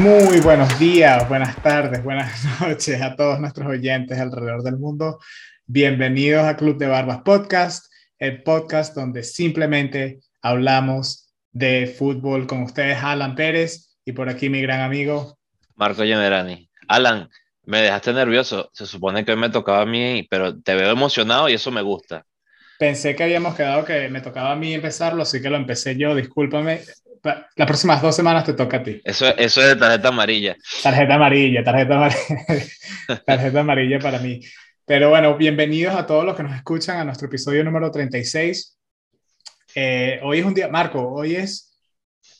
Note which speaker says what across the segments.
Speaker 1: Muy buenos días, buenas tardes, buenas noches a todos nuestros oyentes alrededor del mundo. Bienvenidos a Club de Barbas Podcast, el podcast donde simplemente hablamos de fútbol con ustedes, Alan Pérez, y por aquí mi gran amigo
Speaker 2: Marco Generani. Alan, me dejaste nervioso. Se supone que hoy me tocaba a mí, pero te veo emocionado y eso me gusta.
Speaker 1: Pensé que habíamos quedado que me tocaba a mí empezarlo, así que lo empecé yo. Discúlpame. Las próximas dos semanas te toca a ti.
Speaker 2: Eso, eso es de tarjeta amarilla.
Speaker 1: Tarjeta amarilla, tarjeta amarilla. tarjeta amarilla para mí. Pero bueno, bienvenidos a todos los que nos escuchan a nuestro episodio número 36. Eh, hoy es un día, Marco, hoy es,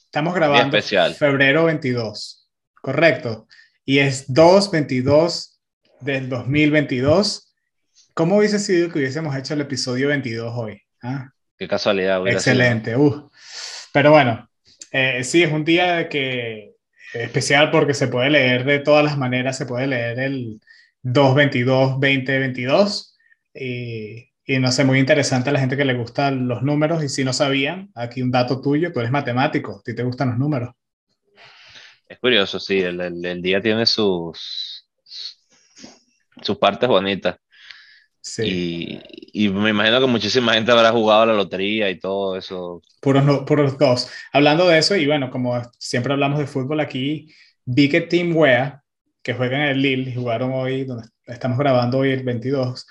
Speaker 1: estamos grabando
Speaker 2: especial.
Speaker 1: febrero 22, correcto. Y es 2-22 del 2022 ¿Cómo hubiese sido que hubiésemos hecho el episodio 22 hoy? ¿Ah?
Speaker 2: Qué casualidad.
Speaker 1: Excelente. Uh. Pero bueno, eh, sí, es un día que especial porque se puede leer de todas las maneras. Se puede leer el 222-2022 y, y no sé, muy interesante a la gente que le gustan los números y si no sabían, aquí un dato tuyo, tú eres matemático, a ti te gustan los números.
Speaker 2: Es curioso, sí, el, el, el día tiene sus, sus partes bonitas. Sí. Y, me imagino que muchísima gente habrá jugado a la lotería y todo eso.
Speaker 1: Puros, puros dos. Hablando de eso, y bueno, como siempre hablamos de fútbol aquí, vi que Team Wea, que juega en el Lille, y jugaron hoy, donde estamos grabando hoy el 22,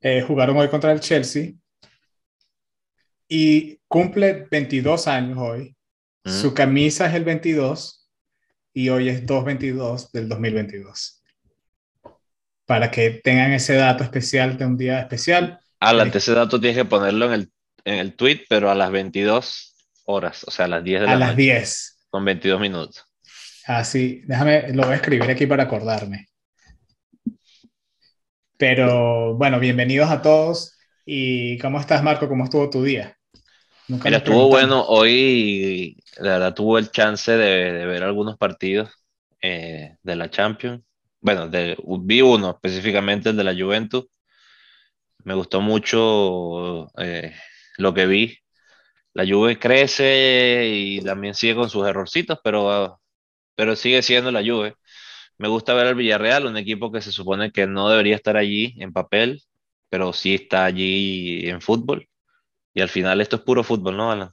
Speaker 1: eh, jugaron hoy contra el Chelsea y cumple 22 años hoy. Su camisa es el 22 y hoy es 2-22 del 2022 para que tengan ese dato especial de un día especial.
Speaker 2: Alan, ese dato tienes que ponerlo en el, en el tweet, pero a las 22 horas, o sea, a las 10 de la
Speaker 1: A las 10.
Speaker 2: Con 22 minutos.
Speaker 1: Ah, sí, déjame, lo voy a escribir aquí para acordarme. Pero bueno, bienvenidos a todos. ¿Y cómo estás, Marco? ¿Cómo estuvo tu día?
Speaker 2: Nunca Mira, estuvo bueno. Hoy, la verdad, tuve el chance de, de ver algunos partidos eh, de la Champions bueno, de, vi uno específicamente, el de la Juventus. Me gustó mucho eh, lo que vi. La Juve crece y también sigue con sus errorcitos, pero, pero sigue siendo la Juve. Me gusta ver al Villarreal, un equipo que se supone que no debería estar allí en papel, pero sí está allí en fútbol. Y al final esto es puro fútbol, ¿no, Alan?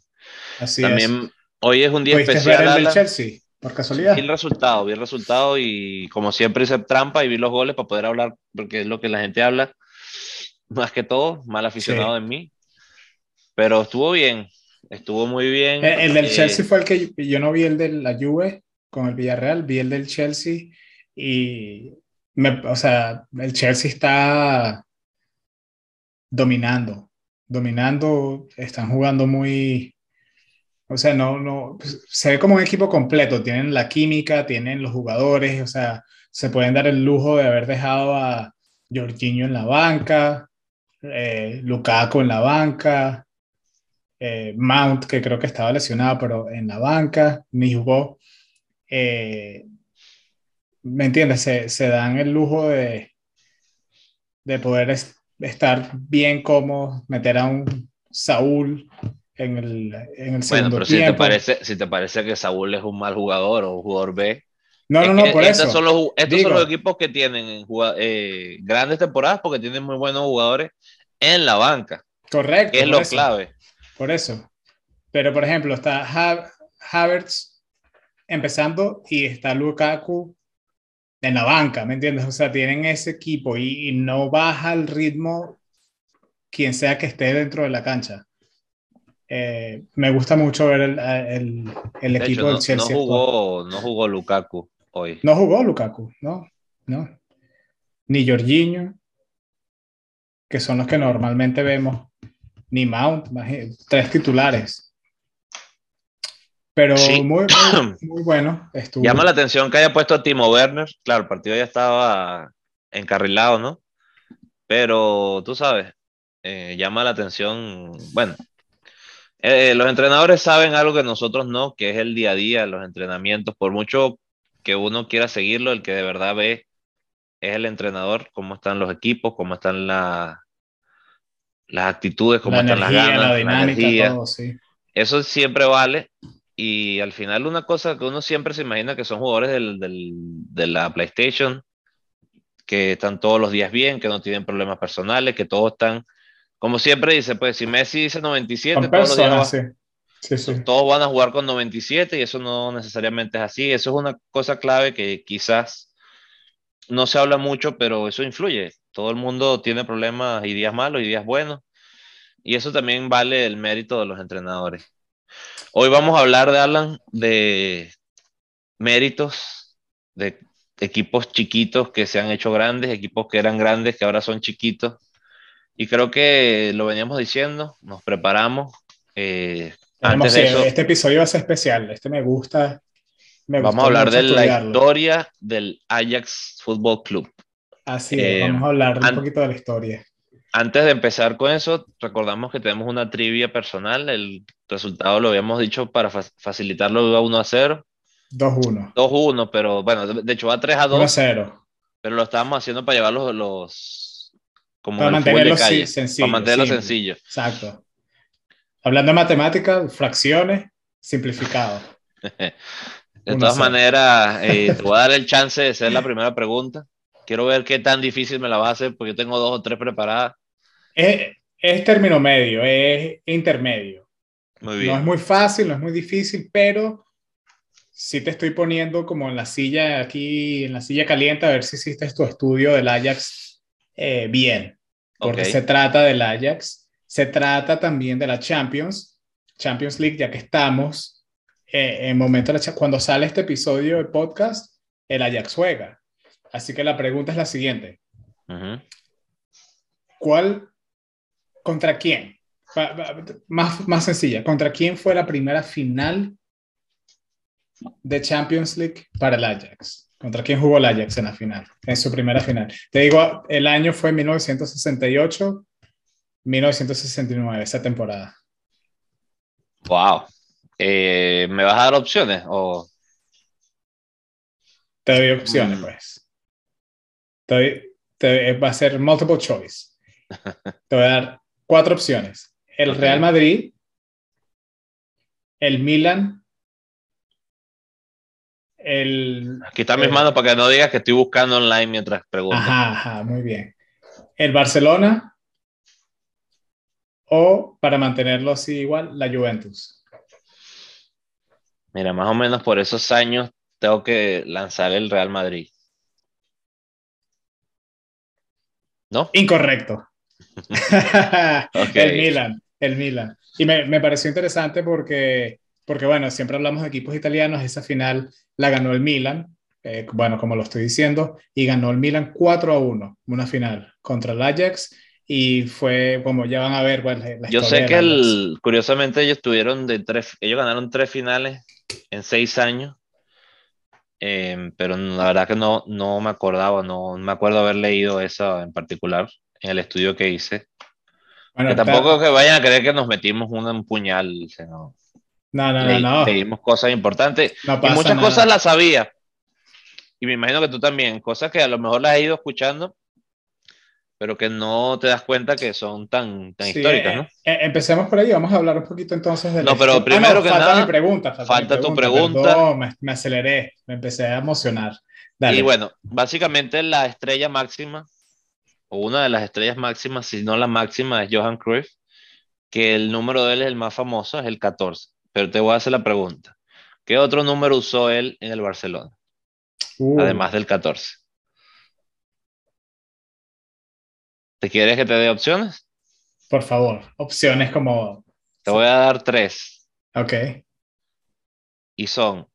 Speaker 1: Así
Speaker 2: También hoy es un día especial.
Speaker 1: Ver el Chelsea? Por casualidad.
Speaker 2: Vi el resultado, vi el resultado y como siempre hice trampa y vi los goles para poder hablar, porque es lo que la gente habla, más que todo, mal aficionado de mí. Pero estuvo bien, estuvo muy bien.
Speaker 1: El, del eh, Chelsea fue el que yo, no vi el de la Juve con el Villarreal, vi el del Chelsea y, me, o sea, el Chelsea está dominando, dominando, están jugando muy, o sea, no, no, pues, se ve como un equipo completo, tienen la química, tienen los jugadores, o sea, se pueden dar el lujo de haber dejado a Jorginho en la banca, eh, Lukaku en la banca, eh, Mount, que creo que estaba lesionado, pero en la banca, ni jugó. Eh, ¿Me entiendes? Se, se, dan el lujo de, de poder estar bien como meter a un Saúl en el, en el
Speaker 2: bueno, pero Si te, parece, si te parece que Saúl es un mal jugador o un jugador B.
Speaker 1: No, no, no, por
Speaker 2: estos
Speaker 1: eso.
Speaker 2: Son los, estos son los equipos que tienen eh, grandes temporadas porque tienen muy buenos jugadores en la banca.
Speaker 1: Correcto.
Speaker 2: Que es lo clave.
Speaker 1: Por eso. Pero, por ejemplo, está Havertz empezando y está Lukaku en la banca, ¿me entiendes? O sea, tienen ese equipo y, y no baja el ritmo quien sea que esté dentro de la cancha. Eh, me gusta mucho ver el, el, el equipo
Speaker 2: hecho,
Speaker 1: del Chelsea.
Speaker 2: No jugó, no jugó Lukaku hoy.
Speaker 1: No jugó Lukaku, no, no. Ni Jorginho, que son los que normalmente vemos, ni Mount, tres titulares. Pero sí. muy, muy, muy, bueno. Estuvo.
Speaker 2: Llama la atención que haya puesto a Timo Werner. Claro, el partido ya estaba encarrilado, ¿no? Pero tú sabes, eh, llama la atención, bueno, eh, los entrenadores saben algo que nosotros no, que es el día a día, los entrenamientos. Por mucho que uno quiera seguirlo, el que de verdad ve es el entrenador, cómo están los equipos, cómo están la, las actitudes, cómo
Speaker 1: la
Speaker 2: están
Speaker 1: energía,
Speaker 2: las ganas,
Speaker 1: la dinámica,
Speaker 2: la
Speaker 1: todo, sí.
Speaker 2: Eso siempre vale, y al final una cosa que uno siempre se imagina que son jugadores del, del, de la PlayStation, que están todos los días bien, que no tienen problemas personales, que todos están, como siempre dice, pues si Messi dice 97, todos, los días sí. Sí, todos van a jugar con 97 y eso no necesariamente es así. Eso es una cosa clave que quizás no se habla mucho, pero eso influye. Todo el mundo tiene problemas y días malos y días buenos. Y eso también vale el mérito de los entrenadores. Hoy vamos a hablar de Alan de méritos de equipos chiquitos que se han hecho grandes, equipos que eran grandes que ahora son chiquitos. Y creo que lo veníamos diciendo, nos preparamos. Eh,
Speaker 1: antes de eso, este episodio va a ser especial, este me gusta.
Speaker 2: vamos a hablar de la historia del Ajax Football Club.
Speaker 1: Así es, vamos a hablar un poquito de la historia.
Speaker 2: Antes de empezar con eso, recordamos que tenemos una trivia personal. El resultado lo habíamos dicho para facilitarlo a 1 a 0.
Speaker 1: 2-1.
Speaker 2: 2-1, pero bueno, de hecho va 3 a 2.
Speaker 1: 0.
Speaker 2: Pero lo estábamos haciendo para llevar los. los
Speaker 1: como para mantenerlo sencillo.
Speaker 2: Para mantenerlo sencillo.
Speaker 1: Exacto. Hablando de matemáticas, fracciones, simplificado.
Speaker 2: de todas maneras, eh, te voy a dar el chance de hacer la primera pregunta. Quiero ver qué tan difícil me la vas a hacer, porque tengo dos o tres preparadas.
Speaker 1: Es, término medio, es intermedio.
Speaker 2: Muy bien.
Speaker 1: No es muy fácil, no es muy difícil, pero sí te estoy poniendo como en la silla aquí, en la silla caliente, a ver si hiciste tu estudio del Ajax eh, bien. Porque se trata del Ajax, se trata también de la Champions, Champions League, ya que estamos eh, en momento de la, cuando sale este episodio del podcast, el Ajax juega. Así que la pregunta es la siguiente. ¿Cuál ¿Contra quién? Más, más sencilla, ¿contra quién fue la primera final de Champions League para el Ajax? ¿Contra quién jugó el Ajax en la final? En su primera final. Te digo, el año fue 1968, 1969, esa temporada.
Speaker 2: Wow. Eh, ¿Me vas a dar opciones o...?
Speaker 1: Te doy opciones, mm. pues. Te va a ser multiple choice. Te voy a dar cuatro opciones. El Real Madrid, el Milan, el...
Speaker 2: Aquí están mis manos para que no digas que estoy buscando online mientras pregunto.
Speaker 1: Ajá, ajá, muy bien. El Barcelona o, para mantenerlo así igual, la Juventus.
Speaker 2: Mira, más o menos por esos años tengo que lanzar el Real Madrid. ¿No?
Speaker 1: Incorrecto. El Milan, el Milan. Y me, me, pareció interesante porque, porque, bueno, siempre hablamos de equipos italianos, esa final la ganó el Milan, eh, bueno, como lo estoy diciendo, y ganó el Milan 4 a 1, una final contra el Ajax. Y fue como ya van a ver. Bueno,
Speaker 2: Yo sé que el, curiosamente ellos tuvieron de tres, ellos ganaron tres finales en seis años, eh, pero la verdad que no, no me acordaba, no, no me acuerdo haber leído eso en particular en el estudio que hice. que tampoco que vayan a creer que nos metimos un puñal.
Speaker 1: No, no, no, no.
Speaker 2: Pedimos cosas importantes. y muchas cosas las sabía. Y me imagino que tú también. Cosas que a lo mejor las has ido escuchando, pero que no te das cuenta que son tan, tan históricas, ¿no? Eh,
Speaker 1: eh, empecemos por ahí. Vamos a hablar un poquito entonces de
Speaker 2: No, pero primero que falta nada.
Speaker 1: Mi pregunta,
Speaker 2: falta, tu pregunta.
Speaker 1: me, me, aceleré. Me empecé a emocionar.
Speaker 2: Y bueno, básicamente la estrella máxima o una de las estrellas máximas, si no la máxima, es Johan Cruyff, que el número de él es el más famoso, es el 14. Pero te voy a hacer la pregunta. ¿Qué otro número usó él en el Barcelona? Uh. Además del 14. ¿Te quieres que te dé opciones?
Speaker 1: Por favor, opciones como...
Speaker 2: Te voy a dar tres.
Speaker 1: Ok.
Speaker 2: Y son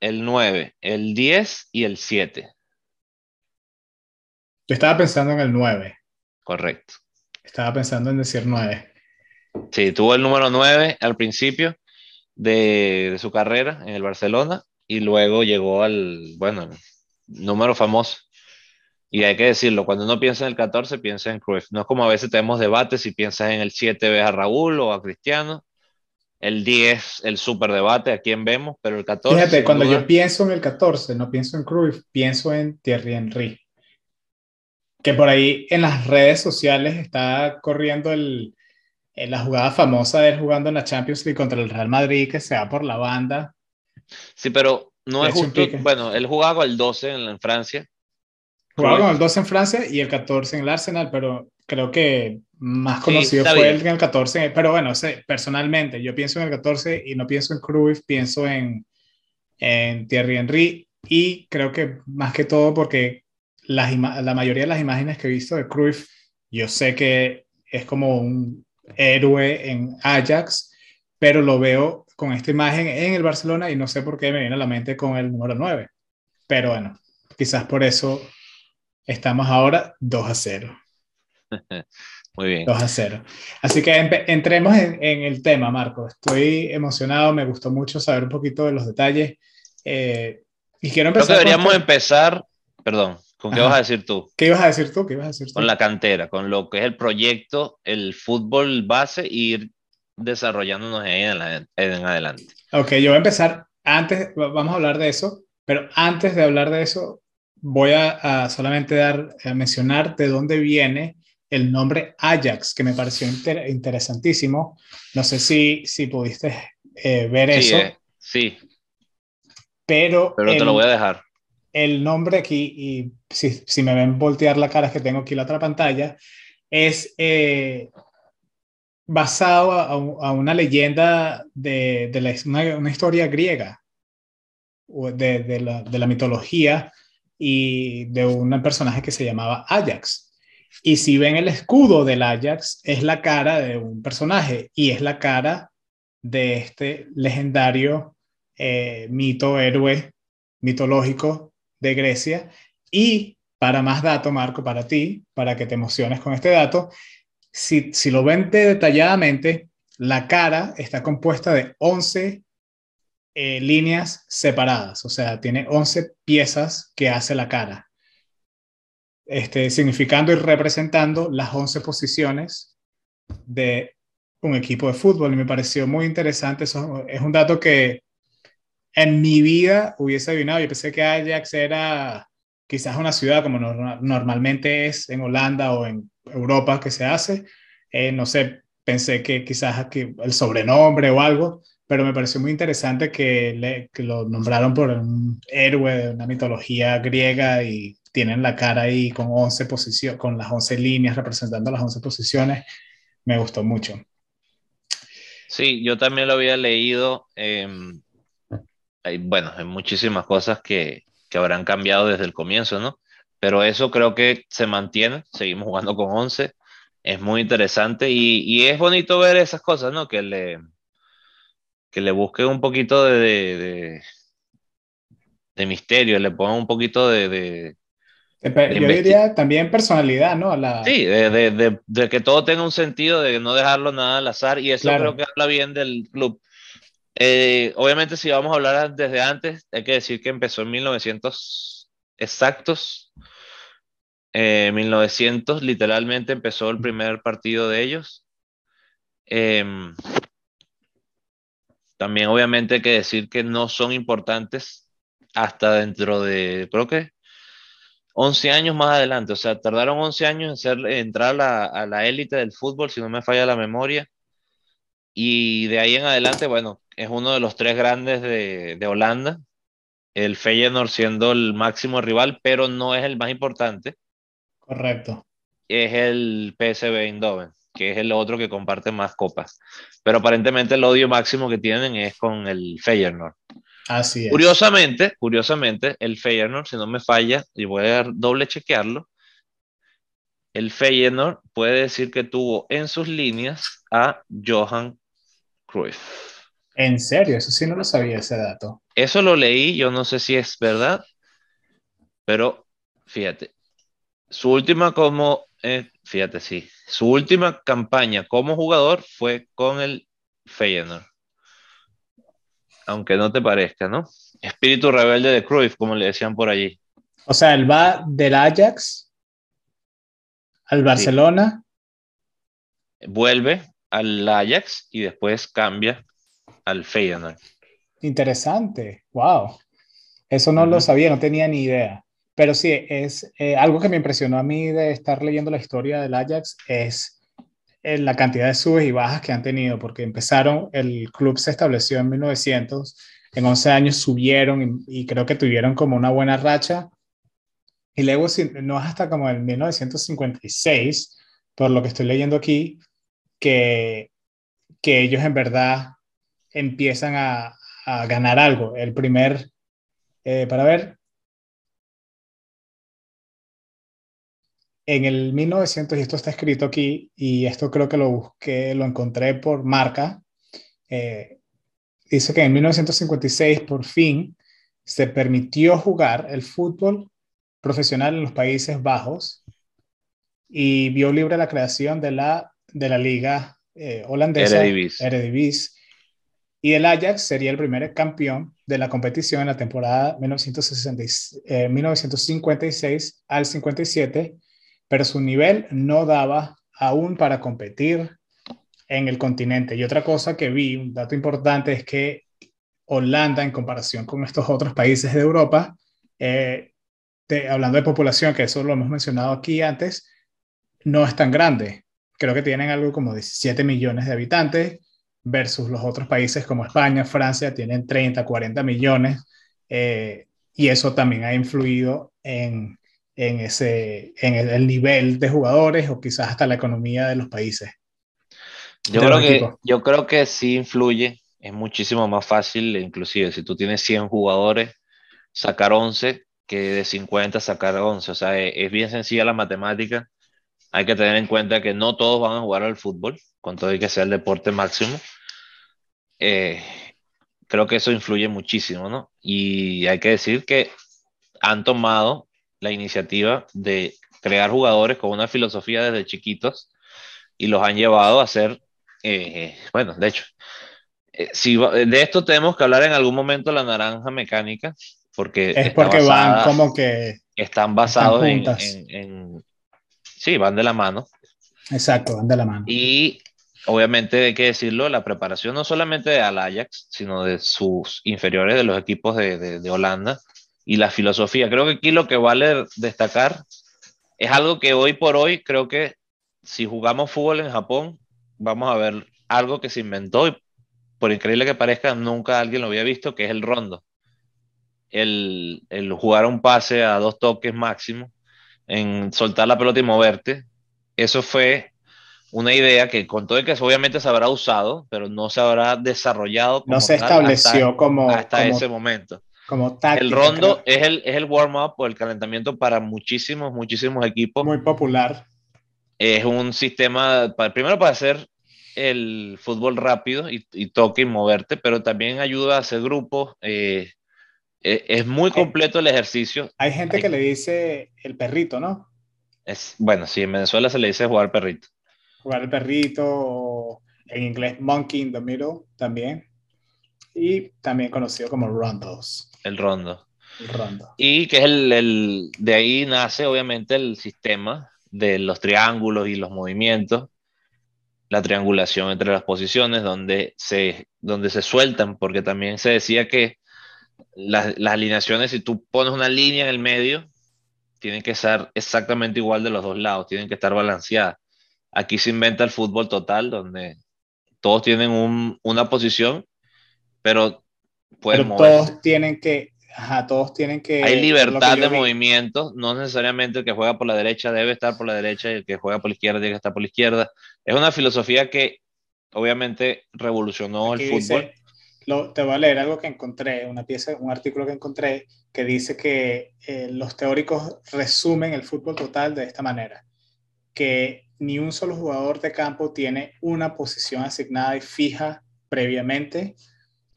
Speaker 2: el 9, el 10 y el 7.
Speaker 1: Yo estaba pensando en el 9.
Speaker 2: Correcto.
Speaker 1: Estaba pensando en decir 9.
Speaker 2: Sí, tuvo el número 9 al principio de, su carrera en el Barcelona y luego llegó al, bueno, número famoso. Y hay que decirlo, cuando uno piensa en el 14, piensa en Cruyff. No es como a veces tenemos debates, si piensas en el 7 ves a Raúl o a Cristiano. El 10, el super debate, a quién vemos, pero el 14...
Speaker 1: Fíjate, cuando yo pienso en el 14, no pienso en Cruyff, pienso en Thierry Henry que por ahí en las redes sociales está corriendo el, la jugada famosa de él jugando en la Champions League contra el Real Madrid, que se va por la banda.
Speaker 2: Sí, pero no es justo. Bueno, él jugaba con el 12 en, Francia.
Speaker 1: Jugaba con el 12 en Francia y el 14 en el Arsenal, pero creo que más conocido fue él en el 14. Pero bueno, sé, personalmente, yo pienso en el 14 y no pienso en Cruyff, pienso en, en Thierry Henry y creo que más que todo porque las la mayoría de las imágenes que he visto de Cruyff, yo sé que es como un héroe en Ajax, pero lo veo con esta imagen en el Barcelona y no sé por qué me viene a la mente con el número 9. Pero bueno, quizás por eso estamos ahora 2 a 0.
Speaker 2: Muy bien.
Speaker 1: 2 a 0. Así que entremos en, el tema, Marco. Estoy emocionado, me gustó mucho saber un poquito de los detalles. Eh, y quiero empezar.
Speaker 2: Creo que deberíamos empezar, perdón, ¿con qué vas a decir tú?
Speaker 1: ¿Qué ibas a decir tú? ¿Qué ibas a decir tú?
Speaker 2: Con la cantera, con lo que es el proyecto, el fútbol base y ir desarrollándonos ahí en, en adelante.
Speaker 1: Ok, yo voy a empezar antes, vamos a hablar de eso, pero antes de hablar de eso, voy a, solamente dar, a mencionar de dónde viene el nombre Ajax, que me pareció interesantísimo. No sé si, si pudiste eh, ver eso. Eh,
Speaker 2: sí,
Speaker 1: pero,
Speaker 2: pero te lo voy a dejar.
Speaker 1: El nombre aquí, y si, me ven voltear la cara que tengo aquí la otra pantalla, es eh, basado a, una leyenda de, la, una, historia griega, de, de la mitología y de un personaje que se llamaba Ajax. Y si ven el escudo del Ajax, es la cara de un personaje y es la cara de este legendario eh, mito, héroe mitológico de Grecia. Y para más dato, Marco, para ti, para que te emociones con este dato, si, si lo ven detalladamente, la cara está compuesta de 11 eh, líneas separadas, o sea, tiene 11 piezas que hace la cara, este, significando y representando las 11 posiciones de un equipo de fútbol. Y me pareció muy interesante, eso es un dato que en mi vida hubiese adivinado. Yo pensé que Ajax era quizás una ciudad como normalmente es en Holanda o en Europa que se hace. Eh, no sé, pensé que quizás aquí el sobrenombre o algo, pero me pareció muy interesante que, le, que lo nombraron por un héroe de una mitología griega y tienen la cara ahí con 11 posiciones, con las 11 líneas representando las 11 posiciones. Me gustó mucho.
Speaker 2: Sí, yo también lo había leído. Eh, bueno, hay muchísimas cosas que, que habrán cambiado desde el comienzo, ¿no? Pero eso creo que se mantiene, seguimos jugando con 11, es muy interesante y, y es bonito ver esas cosas, ¿no? Que le, que le busquen un poquito de, de, de, misterio, le pongan un poquito de... de
Speaker 1: yo diría también personalidad, ¿no? la...
Speaker 2: Sí, de, de, que todo tenga un sentido, de no dejarlo nada al azar y eso creo que habla bien del club. Eh, obviamente, si vamos a hablar desde antes, hay que decir que empezó en 1900 exactos. Eh, 1900 literalmente empezó el primer partido de ellos. Em, también obviamente hay que decir que no son importantes hasta dentro de, creo que 11 años más adelante. O sea, tardaron 11 años en entrar a la élite del fútbol, si no me falla la memoria. Y de ahí en adelante, bueno, es uno de los tres grandes de, de Holanda. El Feyenoord siendo el máximo rival, pero no es el más importante.
Speaker 1: Correcto.
Speaker 2: Es el PSV Eindhoven, que es el otro que comparte más copas. Pero aparentemente el odio máximo que tienen es con el Feyenoord.
Speaker 1: Así es.
Speaker 2: Curiosamente, curiosamente, el Feyenoord, si no me falla, y voy a doble chequearlo, el Feyenoord puede decir que tuvo en sus líneas a Johan Cruyff.
Speaker 1: En serio, eso sí no lo sabía ese dato.
Speaker 2: Eso lo leí, yo no sé si es verdad, pero fíjate, su última como, eh, fíjate, sí, su última campaña como jugador fue con el Feyenoord. Aunque no te parezca, ¿no? Espíritu rebelde de Cruyff, como le decían por allí.
Speaker 1: O sea, él va del Ajax al Barcelona.
Speaker 2: Vuelve al Ajax y después cambia al Feyenoord.
Speaker 1: Interesante, wow. Eso no lo sabía, no tenía ni idea. Pero sí, es eh, algo que me impresionó a mí de estar leyendo la historia del Ajax, es eh, la cantidad de subes y bajas que han tenido, porque empezaron, el club se estableció en 1900, en 11 años subieron y, creo que tuvieron como una buena racha. Y luego, no es hasta como en 1956, por lo que estoy leyendo aquí, que, que ellos en verdad empiezan a, a ganar algo. El primer, eh, para ver, en el 1900, y esto está escrito aquí, y esto creo que lo busqué, lo encontré por marca, eh, dice que en 1956 por fin se permitió jugar el fútbol profesional en los Países Bajos y vio libre la creación de la, de la liga eh, holandesa Eredivisie y el Ajax sería el primer campeón de la competición en la temporada 1956, 1956 eh, al 57, pero su nivel no daba aún para competir en el continente. Y otra cosa que vi, un dato importante, es que Holanda, en comparación con estos otros países de Europa, eh, hablando de población, que eso lo hemos mencionado aquí antes, no es tan grande. Creo que tienen algo como 17 millones de habitantes versus los otros países como España, Francia, tienen 30, 40 millones, eh, y eso también ha influido en, en, ese, en el, nivel de jugadores o quizás hasta la economía de los países.
Speaker 2: Yo, creo que, yo creo que sí influye, es muchísimo más fácil, inclusive si tú tienes 100 jugadores, sacar 11 que de 50 sacar 11, o sea, es, es bien sencilla la matemática. Hay que tener en cuenta que no todos van a jugar al fútbol, con todo y que sea el deporte máximo. Eh, creo que eso influye muchísimo, ¿no? Y hay que decir que han tomado la iniciativa de crear jugadores con una filosofía desde chiquitos y los han llevado a ser, eh, bueno, de hecho, eh, si de esto tenemos que hablar en algún momento la naranja mecánica, porque
Speaker 1: es porque van como que
Speaker 2: están basados en, en, sí, van de la mano.
Speaker 1: Exacto, van de la mano.
Speaker 2: Y obviamente hay que decirlo, la preparación no solamente de Ajax, sino de sus inferiores de los equipos de, de, Holanda y la filosofía. Creo que aquí lo que vale destacar es algo que hoy por hoy creo que si jugamos fútbol en Japón, vamos a ver algo que se inventó y por increíble que parezca, nunca alguien lo había visto, que es el rondo. El, el jugar un pase a dos toques máximo, en soltar la pelota y moverte. Eso fue una idea que con todo el que obviamente se habrá usado, pero no se habrá desarrollado.
Speaker 1: no se estableció como
Speaker 2: hasta ese momento.
Speaker 1: Como
Speaker 2: el rondo es el, es el warm-up o el calentamiento para muchísimos, muchísimos equipos.
Speaker 1: Muy popular.
Speaker 2: Es un sistema, para, primero para hacer el fútbol rápido y, toque y moverte, pero también ayuda a hacer grupos. Eh, e, es muy completo el ejercicio.
Speaker 1: Hay gente que le dice el perrito, ¿no?
Speaker 2: Es, bueno, sí, en Venezuela se le dice jugar perrito
Speaker 1: jugar el perrito, en inglés Monkey in the Middle también, y también conocido como rondos.
Speaker 2: El rondo.
Speaker 1: El rondo.
Speaker 2: Y que es el, el, de ahí nace obviamente el sistema de los triángulos y los movimientos, la triangulación entre las posiciones donde se, donde se sueltan, porque también se decía que las, las alineaciones, si tú pones una línea en el medio, tienen que ser exactamente igual de los dos lados, tienen que estar balanceadas. Aquí se inventa el fútbol total, donde todos tienen un, una posición, pero pueden
Speaker 1: Todos tienen que, ajá, todos tienen que.
Speaker 2: Hay libertad de movimiento, no necesariamente el que juega por la derecha debe estar por la derecha y el que juega por la izquierda tiene que estar por la izquierda. Es una filosofía que obviamente revolucionó el fútbol.
Speaker 1: Lo, te voy a leer algo que encontré, una pieza, un artículo que encontré que dice que eh, los teóricos resumen el fútbol total de esta manera, que ni un solo jugador de campo tiene una posición asignada y fija previamente.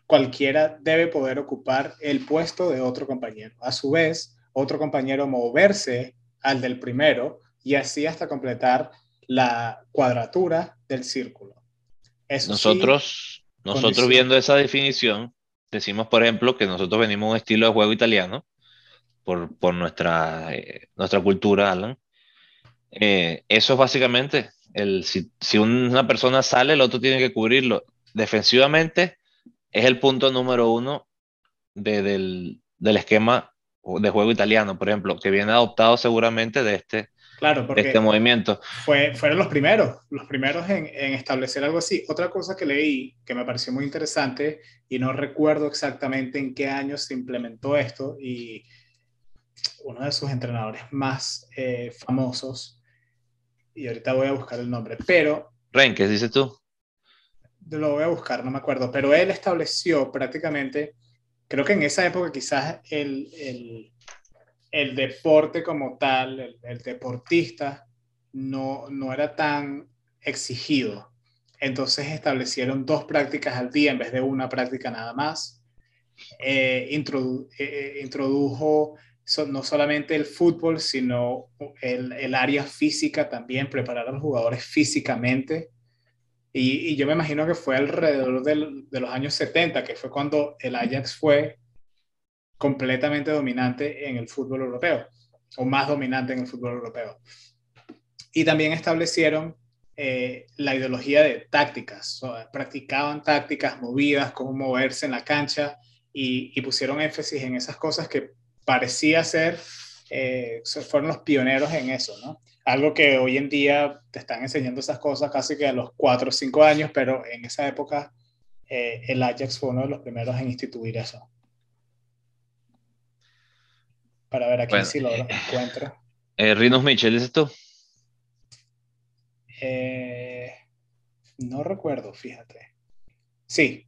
Speaker 1: Cualquiera debe poder ocupar el puesto de otro compañero. A su vez, otro compañero moverse al del primero y así hasta completar la cuadratura del círculo.
Speaker 2: nosotros, nosotros viendo esa definición, decimos, por ejemplo, que nosotros venimos de un estilo de juego italiano por, por nuestra, eh, nuestra cultura, Alan, eh, eso es básicamente, el, si, si, una persona sale, el otro tiene que cubrirlo. Defensivamente es el punto número uno de, del, del, esquema de juego italiano, por ejemplo, que viene adoptado seguramente de este,
Speaker 1: Claro, porque
Speaker 2: este movimiento.
Speaker 1: Fue, fueron los primeros, los primeros en, en, establecer algo así. Otra cosa que leí que me pareció muy interesante y no recuerdo exactamente en qué año se implementó esto y uno de sus entrenadores más eh, famosos, y ahorita voy a buscar el nombre, pero...
Speaker 2: Renke, dices tú.
Speaker 1: Lo voy a buscar, no me acuerdo, pero él estableció prácticamente, creo que en esa época quizás el, el el deporte como tal, el, deportista, no, no era tan exigido. Entonces establecieron dos prácticas al día en vez de una práctica nada más. Eh, eh, eh, introdujo no solamente el fútbol, sino el, el, área física también, preparar a los jugadores físicamente. Y, y yo me imagino que fue alrededor del, de los años 70, que fue cuando el Ajax fue completamente dominante en el fútbol europeo, o más dominante en el fútbol europeo. Y también establecieron eh, la ideología de tácticas, practicaban tácticas movidas, cómo moverse en la cancha, y, pusieron énfasis en esas cosas que parecía ser, eh, fueron los pioneros en eso, ¿no? Algo que hoy en día te están enseñando esas cosas casi que a los 4 o 5 años, pero en esa época eh, el Ajax fue uno de los primeros en instituir eso para ver aquí si lo encuentro.
Speaker 2: Eh, Rinos Mitchell, ¿es esto?
Speaker 1: Eh, no recuerdo, fíjate. Sí.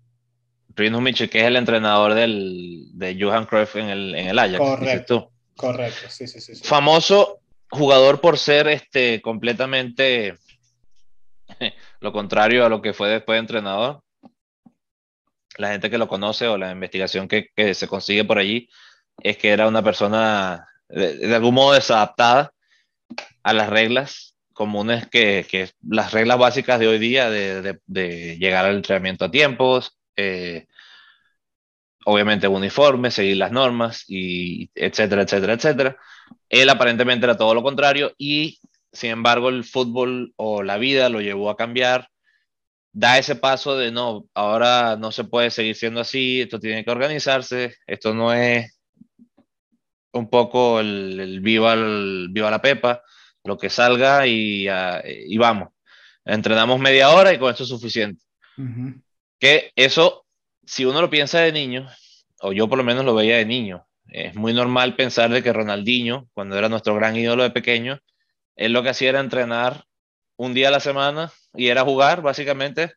Speaker 2: Rinos Mitchell, que es el entrenador del, de Johan Cruyff en el, en el Ajax.
Speaker 1: Correcto. Correcto, sí, sí, sí,
Speaker 2: Famoso jugador por ser este completamente lo contrario a lo que fue después de entrenador. La gente que lo conoce o la investigación que, que se consigue por allí es que era una persona de, algún modo desadaptada a las reglas comunes que, que, las reglas básicas de hoy día de, de, llegar al entrenamiento a tiempos, eh, obviamente uniforme, seguir las normas, y etcétera, etcétera, etcétera. Él aparentemente era todo lo contrario y sin embargo el fútbol o la vida lo llevó a cambiar, da ese paso de no, ahora no se puede seguir siendo así, esto tiene que organizarse, esto no es un poco el, viva, el, viva la pepa, lo que salga y, ah, y, vamos. Entrenamos media hora y con esto es suficiente. Que eso, si uno lo piensa de niño, o yo por lo menos lo veía de niño, es muy normal pensar de que Ronaldinho, cuando era nuestro gran ídolo de pequeño, él lo que hacía era entrenar un día a la semana y era jugar, básicamente,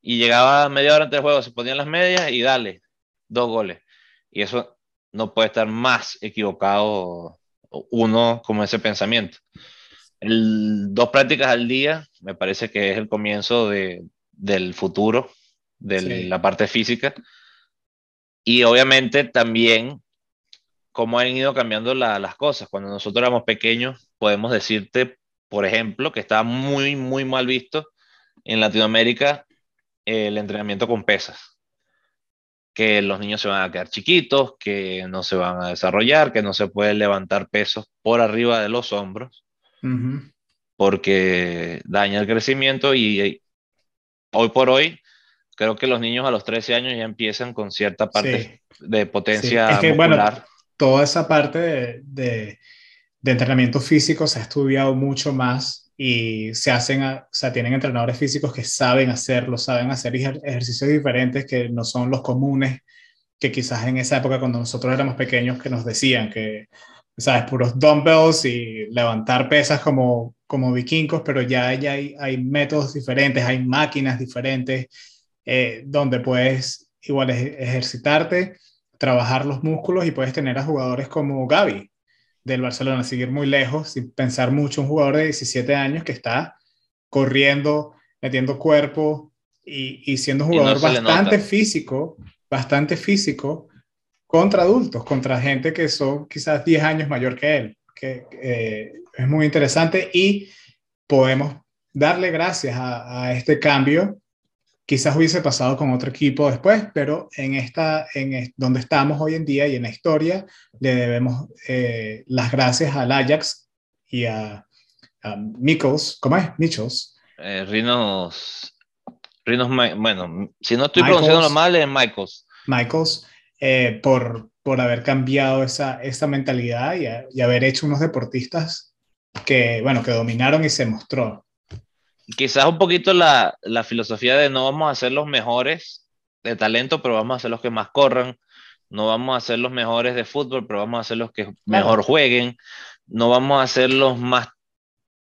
Speaker 2: y llegaba media hora antes del juego, se ponían las medias y dale, dos goles. Y eso no puede estar más equivocado uno como ese pensamiento. El, dos prácticas al día me parece que es el comienzo de, del futuro, de la parte física. Y obviamente también cómo han ido cambiando las cosas. Cuando nosotros éramos pequeños, podemos decirte, por ejemplo, que estaba muy, muy mal visto en Latinoamérica el entrenamiento con pesas que los niños se van a quedar chiquitos, que no se van a desarrollar, que no se puede levantar pesos por arriba de los hombros, porque daña el crecimiento y, hoy por hoy creo que los niños a los 13 años ya empiezan con cierta parte de potencia
Speaker 1: es que, Bueno, toda esa parte de, de, de entrenamiento físico se ha estudiado mucho más y se hacen, o sea, tienen entrenadores físicos que saben hacerlo, saben hacer ejercicios diferentes que no son los comunes, que quizás en esa época cuando nosotros éramos pequeños que nos decían que, sabes, puros dumbbells y levantar pesas como, como vikingos, pero ya, ya hay, métodos diferentes, hay máquinas diferentes eh, donde puedes igual ejercitarte, trabajar los músculos y puedes tener a jugadores como Gaby, del Barcelona, seguir muy lejos, sin pensar mucho, un jugador de 17 años que está corriendo, metiendo cuerpo y, siendo un jugador bastante físico, bastante físico contra adultos, contra gente que son quizás 10 años mayor que él, que eh, es muy interesante y podemos darle gracias a, a este cambio quizás hubiese pasado con otro equipo después, pero en esta, en donde estamos hoy en día y en la historia, le debemos eh, las gracias al Ajax y a, a Mikkels, ¿cómo es? Michels.
Speaker 2: Eh, Rinos, Rinos, bueno, si no estoy pronunciando mal, es Michaels.
Speaker 1: Michaels, eh, por, por haber cambiado esa, esa mentalidad y, y, haber hecho unos deportistas que, bueno, que dominaron y se mostró.
Speaker 2: Quizás un poquito la, la filosofía de no vamos a ser los mejores de talento, pero vamos a ser los que más corran, no vamos a ser los mejores de fútbol, pero vamos a ser los que mejor jueguen, no vamos a ser los más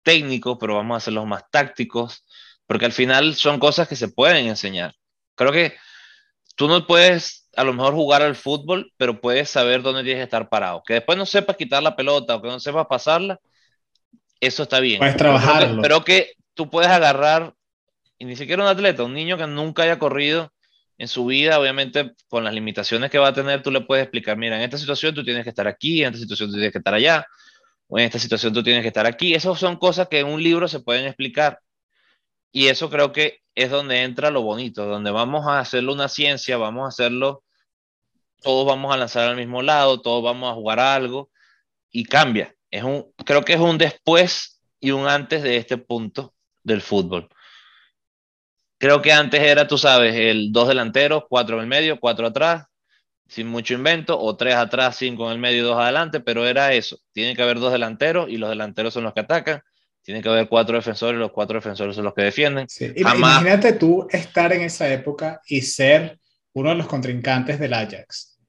Speaker 2: técnicos, pero vamos a ser los más tácticos, porque al final son cosas que se pueden enseñar. Creo que tú no puedes a lo mejor jugar al fútbol, pero puedes saber dónde tienes que estar parado. Que después no sepas quitar la pelota o que no sepas pasarla, eso está bien.
Speaker 1: Puedes trabajarlo.
Speaker 2: Pero que, tú puedes agarrar, y ni siquiera un atleta, un niño que nunca haya corrido en su vida, obviamente con las limitaciones que va a tener, tú le puedes explicar, mira, en esta situación tú tienes que estar aquí, en esta situación tú tienes que estar allá, o en esta situación tú tienes que estar aquí. Esas son cosas que en un libro se pueden explicar. Y eso creo que es donde entra lo bonito, donde vamos a hacerlo una ciencia, vamos a hacerlo, todos vamos a lanzar al mismo lado, todos vamos a jugar algo y cambia. Es un, creo que es un después y un antes de este punto del fútbol. Creo que antes era, tú sabes, el dos delanteros, cuatro en el medio, cuatro atrás, sin mucho invento, o tres atrás, cinco en el medio y dos adelante, pero era eso. Tiene que haber dos delanteros y los delanteros son los que atacan. Tiene que haber cuatro defensores, los cuatro defensores son los que defienden.
Speaker 1: Imagínate tú estar en esa época y ser uno de los contrincantes del Ajax,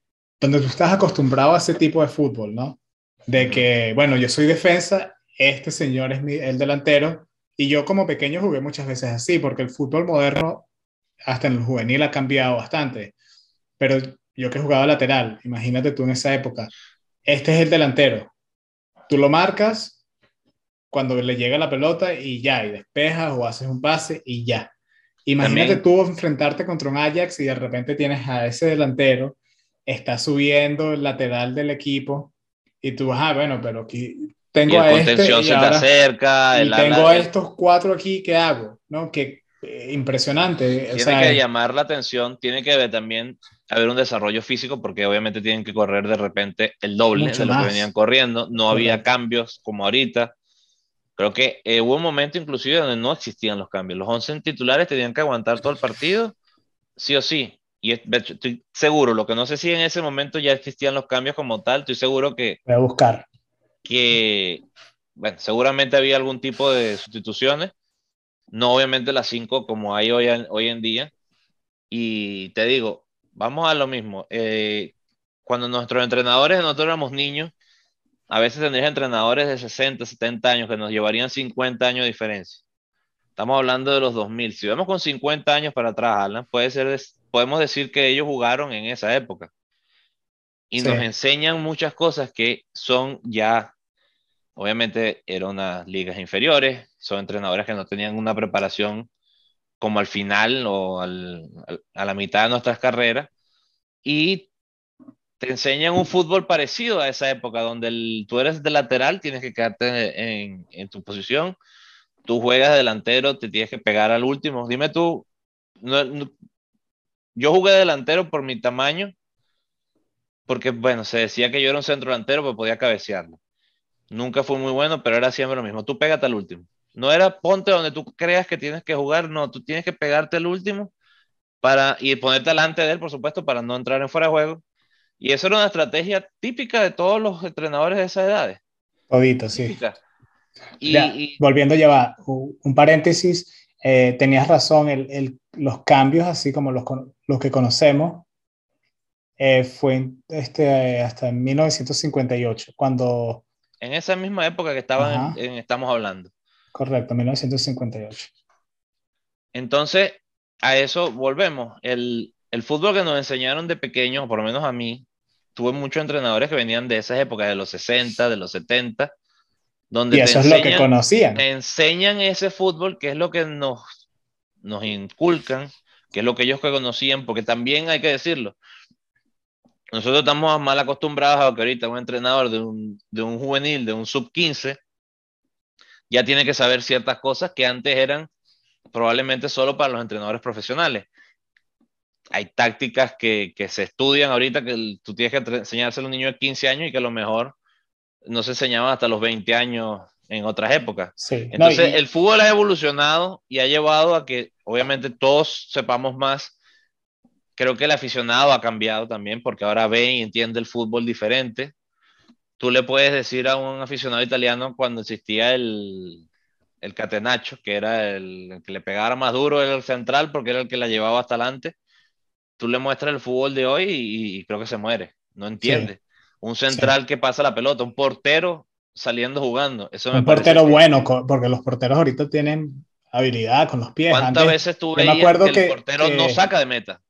Speaker 1: donde tú estás acostumbrado a ese tipo de fútbol, ¿no? De que, bueno, yo soy defensa, este señor es el delantero, y yo como pequeño jugué muchas veces así, porque el fútbol moderno, hasta en el juvenil, ha cambiado bastante. Pero yo que jugaba lateral, imagínate tú en esa época, este es el delantero. Tú lo marcas, cuando le llega la pelota y ya, y despejas o haces un pase y ya. Imagínate tú enfrentarte contra un Ajax y de repente tienes a ese delantero, está subiendo el lateral del equipo y tú, ah, bueno, pero aquí tengo a este y,
Speaker 2: acerca,
Speaker 1: y tengo a estos cuatro aquí, ¿qué hago? ¿No? Que eh, impresionante.
Speaker 2: Tiene que llamar la atención, tiene que también haber un desarrollo físico porque obviamente tienen que correr de repente el doble de lo que venían corriendo, no había cambios como ahorita Creo que eh, hubo un momento inclusive donde no existían los cambios. Los 11 titulares tenían que aguantar todo el partido, sí o sí. Y estoy seguro, lo que no sé si en ese momento ya existían los cambios como tal, estoy seguro que...
Speaker 1: Voy a buscar.
Speaker 2: Que, bueno, seguramente había algún tipo de sustituciones. No obviamente las 5 como hay hoy, hoy en día. Y te digo, vamos a lo mismo. Eh, cuando nuestros entrenadores, nosotros éramos niños, a veces tendrías entrenadores de 60, 70 años que nos llevarían 50 años de diferencia. Estamos hablando de los 2000. Si vemos con 50 años para atrás, Alan, puede ser, podemos decir que ellos jugaron en esa época. Y nos enseñan muchas cosas que son ya, obviamente eran unas ligas inferiores, son entrenadores que no tenían una preparación como al final o al, a la mitad de nuestras carreras. Y te enseñan un fútbol parecido a esa época, donde el, tú eres de lateral, tienes que quedarte en, en, tu posición, tú juegas delantero, te tienes que pegar al último. Dime tú, yo jugué delantero por mi tamaño, porque bueno, se decía que yo era un centro delantero, pero podía cabecearlo. Nunca fue muy bueno, pero era siempre lo mismo. Tú pégate al último. No era ponte donde tú creas que tienes que jugar, no, tú tienes que pegarte al último para, y ponerte delante de él, por supuesto, para no entrar en fuera de juego y eso era una estrategia típica de todos los entrenadores de esas edades.
Speaker 1: Todito, sí. Y, volviendo ya un paréntesis, eh, tenías razón, el, los cambios, así como los, los que conocemos, eh, fue este, hasta 1958, cuando...
Speaker 2: En esa misma época que estaban estamos hablando.
Speaker 1: Correcto, 1958.
Speaker 2: Entonces, a eso volvemos. El, el fútbol que nos enseñaron de pequeños, por lo menos a mí, tuve muchos entrenadores que venían de esas épocas, de los 60, de los 70, donde
Speaker 1: y eso es lo que conocían.
Speaker 2: enseñan ese fútbol, que es lo que nos, nos inculcan, que es lo que ellos que conocían, porque también hay que decirlo, nosotros estamos mal acostumbrados a que ahorita un entrenador de un, de un juvenil, de un sub 15, ya tiene que saber ciertas cosas que antes eran probablemente solo para los entrenadores profesionales hay tácticas que, que, se estudian ahorita que tú tienes que enseñárselo a un niño de 15 años y que a lo mejor no se enseñaban hasta los 20 años en otras épocas. Entonces, el fútbol ha evolucionado y ha llevado a que obviamente todos sepamos más. Creo que el aficionado ha cambiado también porque ahora ve y entiende el fútbol diferente. tú le puedes decir a un aficionado italiano cuando existía el, el catenacho, que era el, que le pegara más duro, era el central, porque era el que la llevaba hasta adelante. Tú le muestras el fútbol de hoy y, creo que se muere, no entiende. Un central que pasa la pelota, un portero saliendo jugando. Eso
Speaker 1: un portero bueno, porque los porteros ahorita tienen habilidad con los pies.
Speaker 2: ¿Cuántas veces tú veías que el portero no saca de meta?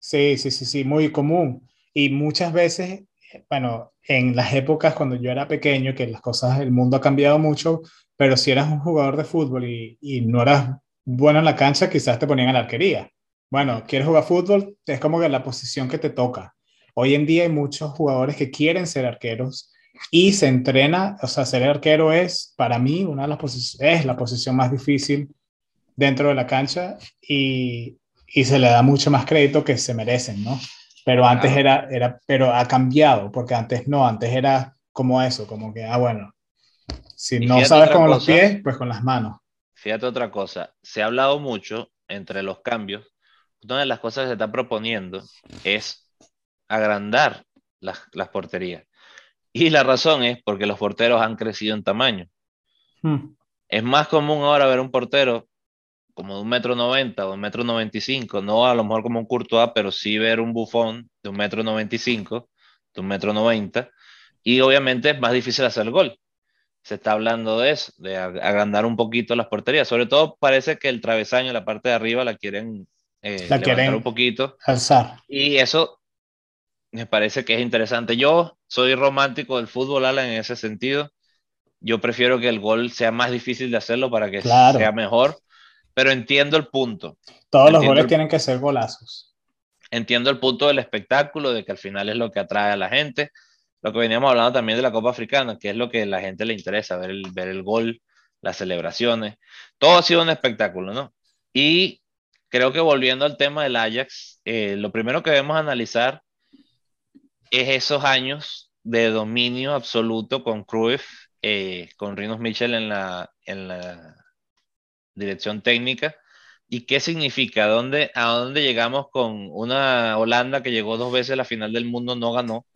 Speaker 1: Sí, sí, sí, sí, muy común. Y muchas veces, bueno, en las épocas cuando yo era pequeño, que las cosas, el mundo ha cambiado mucho, pero si eras un jugador de fútbol y, y no eras bueno en la cancha, quizás te ponían en la arquería. Bueno, quieres jugar fútbol, es como que la posición que te toca. Hoy en día hay muchos jugadores que quieren ser arqueros y se entrena, o sea, ser arquero es para mí una de las es la posición más difícil dentro de la cancha y, y se le da mucho más crédito que se merecen, ¿no? Pero antes era, era, pero ha cambiado, porque antes no, antes era como eso, como que, ah, bueno, si no sabes con los pies, pues con las manos.
Speaker 2: Fíjate otra cosa, se ha hablado mucho entre los cambios, una de las cosas que se está proponiendo es agrandar las, las porterías. Y la razón es porque los porteros han crecido en tamaño. Hmm. Es más común ahora ver un portero como de un metro noventa o un metro noventa y cinco, no a lo mejor como un Courtois, pero sí ver un bufón de un metro noventa y cinco, de un metro noventa, y obviamente es más difícil hacer el gol. Se está hablando de eso, de agrandar un poquito las porterías. Sobre todo parece que el travesaño, la parte de arriba, la quieren, eh, la quieren un poquito.
Speaker 1: Alzar.
Speaker 2: Y eso me parece que es interesante. Yo soy romántico del fútbol, Alan, en ese sentido. Yo prefiero que el gol sea más difícil de hacerlo para que sea mejor pero entiendo el punto.
Speaker 1: Todos los goles tienen que ser golazos.
Speaker 2: Entiendo el punto del espectáculo, de que al final es lo que atrae a la gente. Lo que veníamos hablando también de la Copa Africana, que es lo que a la gente le interesa, ver el, ver el gol, las celebraciones. Todo ha sido un espectáculo, ¿no? Y creo que volviendo al tema del Ajax, eh, lo primero que debemos analizar es esos años de dominio absoluto con Cruyff, eh, con Rinos Mitchell en la, en la dirección técnica. ¿Y qué significa? ¿A dónde, ¿A dónde llegamos con una Holanda que llegó dos veces a la final del mundo, no ganó?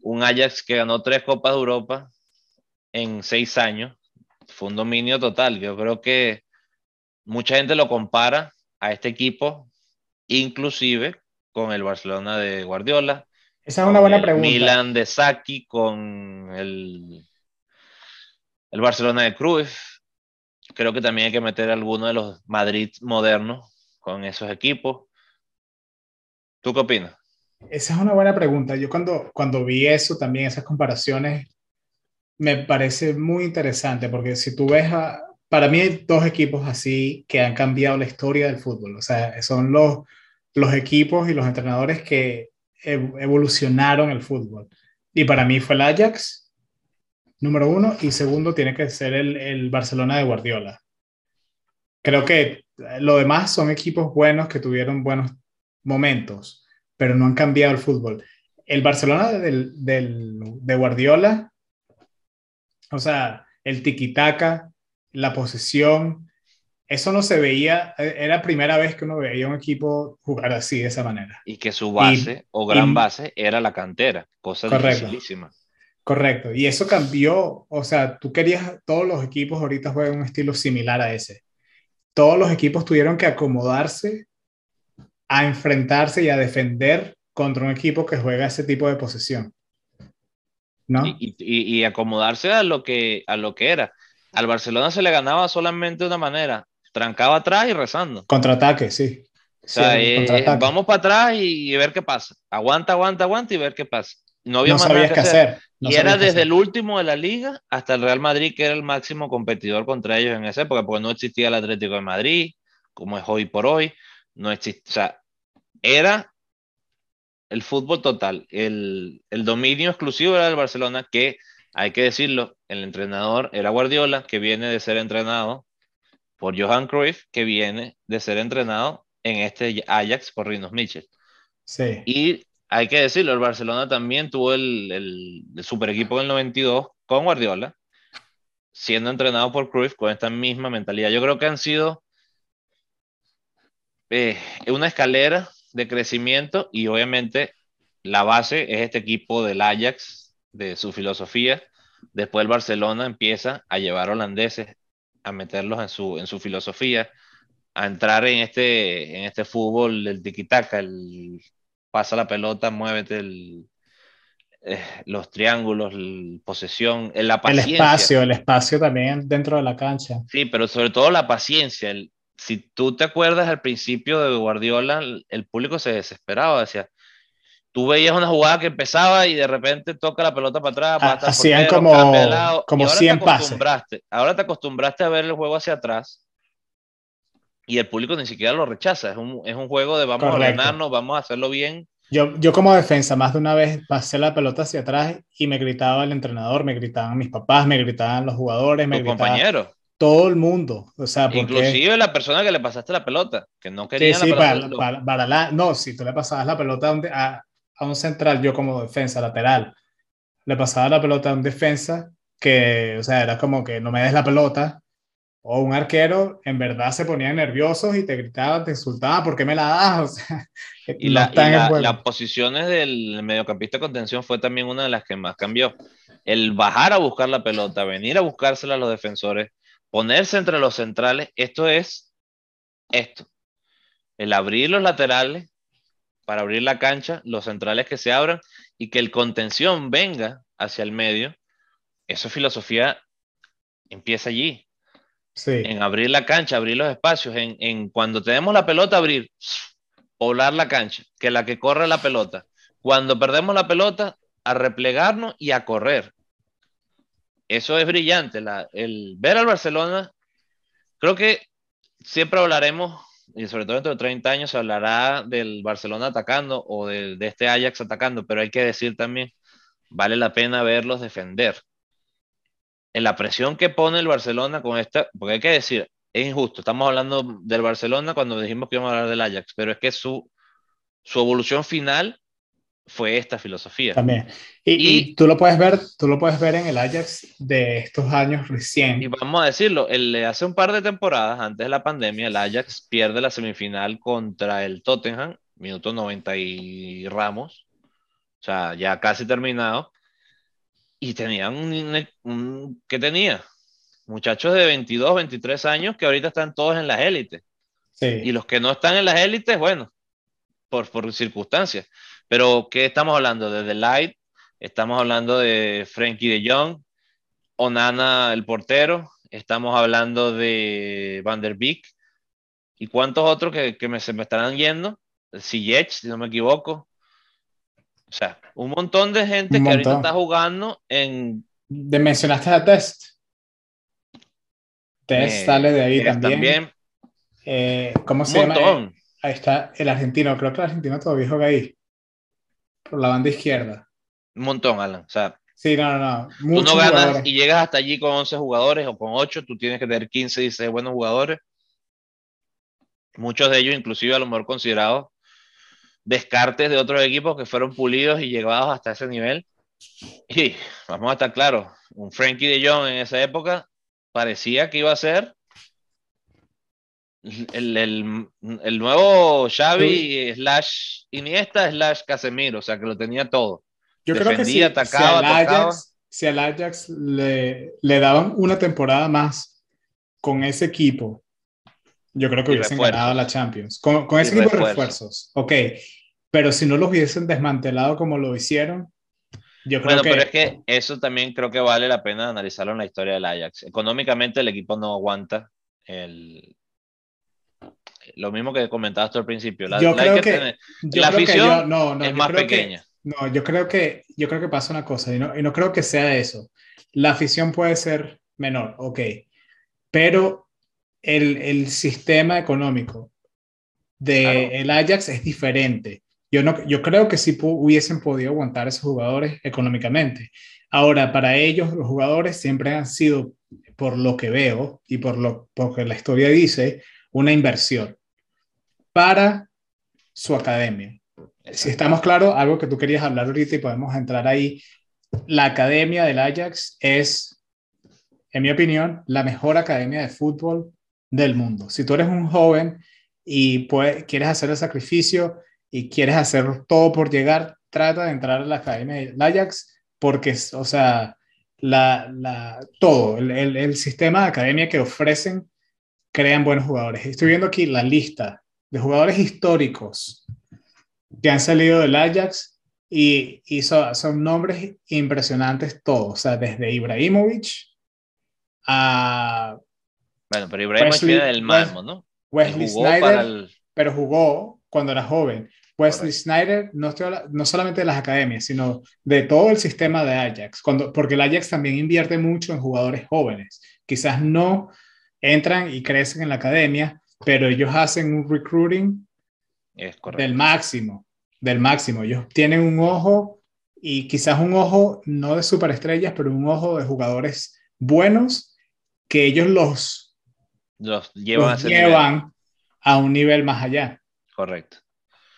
Speaker 2: Un Ajax que ganó tres Copas de Europa en seis años. Fue un dominio total. Yo creo que mucha gente lo compara a este equipo, inclusive con el Barcelona de Guardiola.
Speaker 1: Esa es una buena pregunta.
Speaker 2: Milan de Saki con el, el Barcelona de Cruz creo que también hay que meter alguno de los Madrid modernos con esos equipos. ¿Tú qué opinas?
Speaker 1: Esa es una buena pregunta. Yo cuando, cuando vi eso, también esas comparaciones, me parece muy interesante porque si tú ves, a, para mí hay dos equipos así que han cambiado la historia del fútbol. O sea, son los, los equipos y los entrenadores que evolucionaron el fútbol. Y para mí fue el Ajax número uno, y segundo tiene que ser el, el Barcelona de Guardiola. Creo que lo demás son equipos buenos que tuvieron buenos momentos, pero no han cambiado el fútbol. El Barcelona del, del, de Guardiola, o sea, el tiki-taka, la posesión, eso no se veía, era primera vez que uno veía un equipo jugar así, de esa manera.
Speaker 2: Y que su base o gran base era la cantera, cosa dificilísima.
Speaker 1: Correcto, y eso cambió, o sea, tú querías, todos los equipos ahorita juegan un estilo similar a ese. Todos los equipos tuvieron que acomodarse a enfrentarse y a defender contra un equipo que juega ese tipo de posesión. ¿No?
Speaker 2: Y, y, acomodarse a lo, que, a lo que era. Al Barcelona se le ganaba solamente de una manera, trancaba atrás y rezando.
Speaker 1: Contraataque, sí.
Speaker 2: O sea, eh, vamos para atrás y, y ver qué pasa. Aguanta, aguanta, aguanta y ver qué pasa no había más nada que hacer. y era desde el último de la liga hasta el Real Madrid, que era el máximo competidor contra ellos en esa época, porque no existía el Atlético de Madrid, como es hoy por hoy. No existía, o sea, era el fútbol total. El, el dominio exclusivo era del Barcelona, que hay que decirlo, el entrenador era Guardiola, que viene de ser entrenado por Johan Cruyff, que viene de ser entrenado en este Ajax por Rinos Michel.
Speaker 1: Sí.
Speaker 2: Y hay que decirlo, el Barcelona también tuvo el, el, super equipo del 92 con Guardiola, siendo entrenado por Cruyff con esta misma mentalidad. Yo creo que han sido eh, una escalera de crecimiento y obviamente la base es este equipo del Ajax de su filosofía. Después el Barcelona empieza a llevar holandeses, a meterlos en su, en su filosofía, a entrar en este, en este fútbol del tiki-taka, el pasa la pelota, muévete, el, eh, los triángulos, la posesión, la paciencia.
Speaker 1: El espacio, el espacio también dentro de la cancha.
Speaker 2: Sí, pero sobre todo la paciencia. si tú te acuerdas al principio de Guardiola, el, público se desesperaba, decía, tú veías una jugada que empezaba y de repente toca la pelota para atrás,
Speaker 1: ah, hacían como, como 100 pases.
Speaker 2: Ahora te acostumbraste a ver el juego hacia atrás y el público ni siquiera lo rechaza. Es un, es un juego de vamos a ordenarnos, vamos a hacerlo bien
Speaker 1: yo, yo como defensa, más de una vez pasé la pelota hacia atrás y me gritaba el entrenador, me gritaban mis papás, me gritaban los jugadores, me gritaban
Speaker 2: compañeros.
Speaker 1: todo el mundo. O sea,
Speaker 2: Inclusive la persona que le pasaste la pelota, que no quería
Speaker 1: sí, la pelota. Para, la, no, si tú le pasabas la pelota a, a, un central, yo como defensa lateral, le pasaba la pelota a un defensa que, o sea, era como que no me des la pelota, o un arquero en verdad se ponía nerviosos y te gritaba, te insultaba, ¿por qué me la das?
Speaker 2: O sea, y, la, las posiciones del mediocampista de contención fue también una de las que más cambió. El bajar a buscar la pelota, venir a buscársela a los defensores, ponerse entre los centrales, esto es esto. El abrir los laterales para abrir la cancha, los centrales que se abran y que el contención venga hacia el medio. Esa filosofía empieza allí en abrir la cancha, abrir los espacios, en, en, cuando tenemos la pelota, abrir, poblar la cancha, que la que corre la pelota. Cuando perdemos la pelota, a replegarnos y a correr. Eso es brillante. La, el ver al Barcelona, creo que siempre hablaremos, y sobre todo dentro de 30 años se hablará del Barcelona atacando o de, de este Ajax atacando, pero hay que decir también, vale la pena verlos defender en la presión que pone el Barcelona con esta, porque hay que decir, es injusto, estamos hablando del Barcelona cuando dijimos que íbamos a hablar del Ajax, pero es que su, su evolución final fue esta filosofía.
Speaker 1: También. Y, tú lo puedes ver, tú lo puedes ver en el Ajax de estos años recién.
Speaker 2: Y vamos a decirlo, el, hace un par de temporadas antes de la pandemia, el Ajax pierde la semifinal contra el Tottenham, minuto 90 y Ramos, o sea, ya casi terminado y tenían un, ¿qué tenía? Muchachos de 22, 23 años que ahorita están todos en las élites. Y los que no están en las élites, bueno, por, por circunstancias. Pero, ¿qué estamos hablando? De The Light, estamos hablando de Frankie de Jong, Onana, el portero, estamos hablando de Van der Beek, y cuántos otros que, que me, se me estarán yendo, si no me equivoco, o sea, un montón de gente que ahorita está jugando en.
Speaker 1: De mencionaste a Test. Test eh, sale de ahí también. Eh, ¿Cómo se llama? ahí está el argentino. Creo que el argentino todavía juega ahí. Por la banda izquierda.
Speaker 2: Un montón, Alan. O sea.
Speaker 1: Sí, no, no, no.
Speaker 2: tú no ganas y llegas hasta allí con 11 jugadores o con 8. Tú tienes que tener 15, 16 buenos jugadores. Muchos de ellos, inclusive, a lo mejor considerados descartes de otros equipos que fueron pulidos y llevados hasta ese nivel. Y vamos a estar claros, un Frankie de Jong en esa época parecía que iba a ser el, el, el nuevo Xavi slash Iniesta slash Casemiro, o sea que lo tenía todo.
Speaker 1: Yo creo que si, atacaba, si al Ajax, si al Ajax le, le daban una temporada más con ese equipo, yo creo que hubiesen ganado la Champions. Con, con ese equipo de refuerzos. Ok, pero si no los hubiesen desmantelado como lo hicieron, yo creo
Speaker 2: bueno,
Speaker 1: que...
Speaker 2: pero es que eso también creo que vale la pena analizarlo en la historia del Ajax. Económicamente el equipo no aguanta el... Lo mismo que comentabas tú al principio. La,
Speaker 1: yo creo que,
Speaker 2: la afición es más pequeña.
Speaker 1: no, yo creo que yo creo que pasa una cosa y no, y no creo que sea eso. La afición puede ser menor, ok, pero el, el sistema económico del el Ajax es diferente. Yo, no, yo creo que sí hubiesen podido aguantar esos jugadores económicamente. Ahora, para ellos, los jugadores siempre han sido, por lo que veo y por lo que la historia dice, una inversión para su academia. Si estamos claros, algo que tú querías hablar ahorita y podemos entrar ahí, la academia del Ajax es, en mi opinión, la mejor academia de fútbol del mundo. Si tú eres un joven y quieres hacer el sacrificio, y quieres hacer todo por llegar, trata de entrar a la Academia del Ajax porque, o sea, la, la, todo, el, el, el, sistema de academia que ofrecen crean buenos jugadores. Estoy viendo aquí la lista de jugadores históricos que han salido del Ajax y, y son, son, nombres impresionantes todos, o sea, desde Ibrahimovic a...
Speaker 2: Bueno, pero Ibrahimovic viene del Malmo, ¿no?
Speaker 1: Wesley Snyder, pero jugó cuando era joven. Wesley Snyder, no, estoy, no solamente de las academias, sino de todo el sistema de Ajax, cuando, porque el Ajax también invierte mucho en jugadores jóvenes. Quizás no entran y crecen en la academia, pero ellos hacen un recruiting del máximo, del máximo. Ellos tienen un ojo y quizás un ojo no de superestrellas, pero un ojo de jugadores buenos que ellos los,
Speaker 2: los llevan,
Speaker 1: llevan a un nivel más allá.
Speaker 2: Correcto.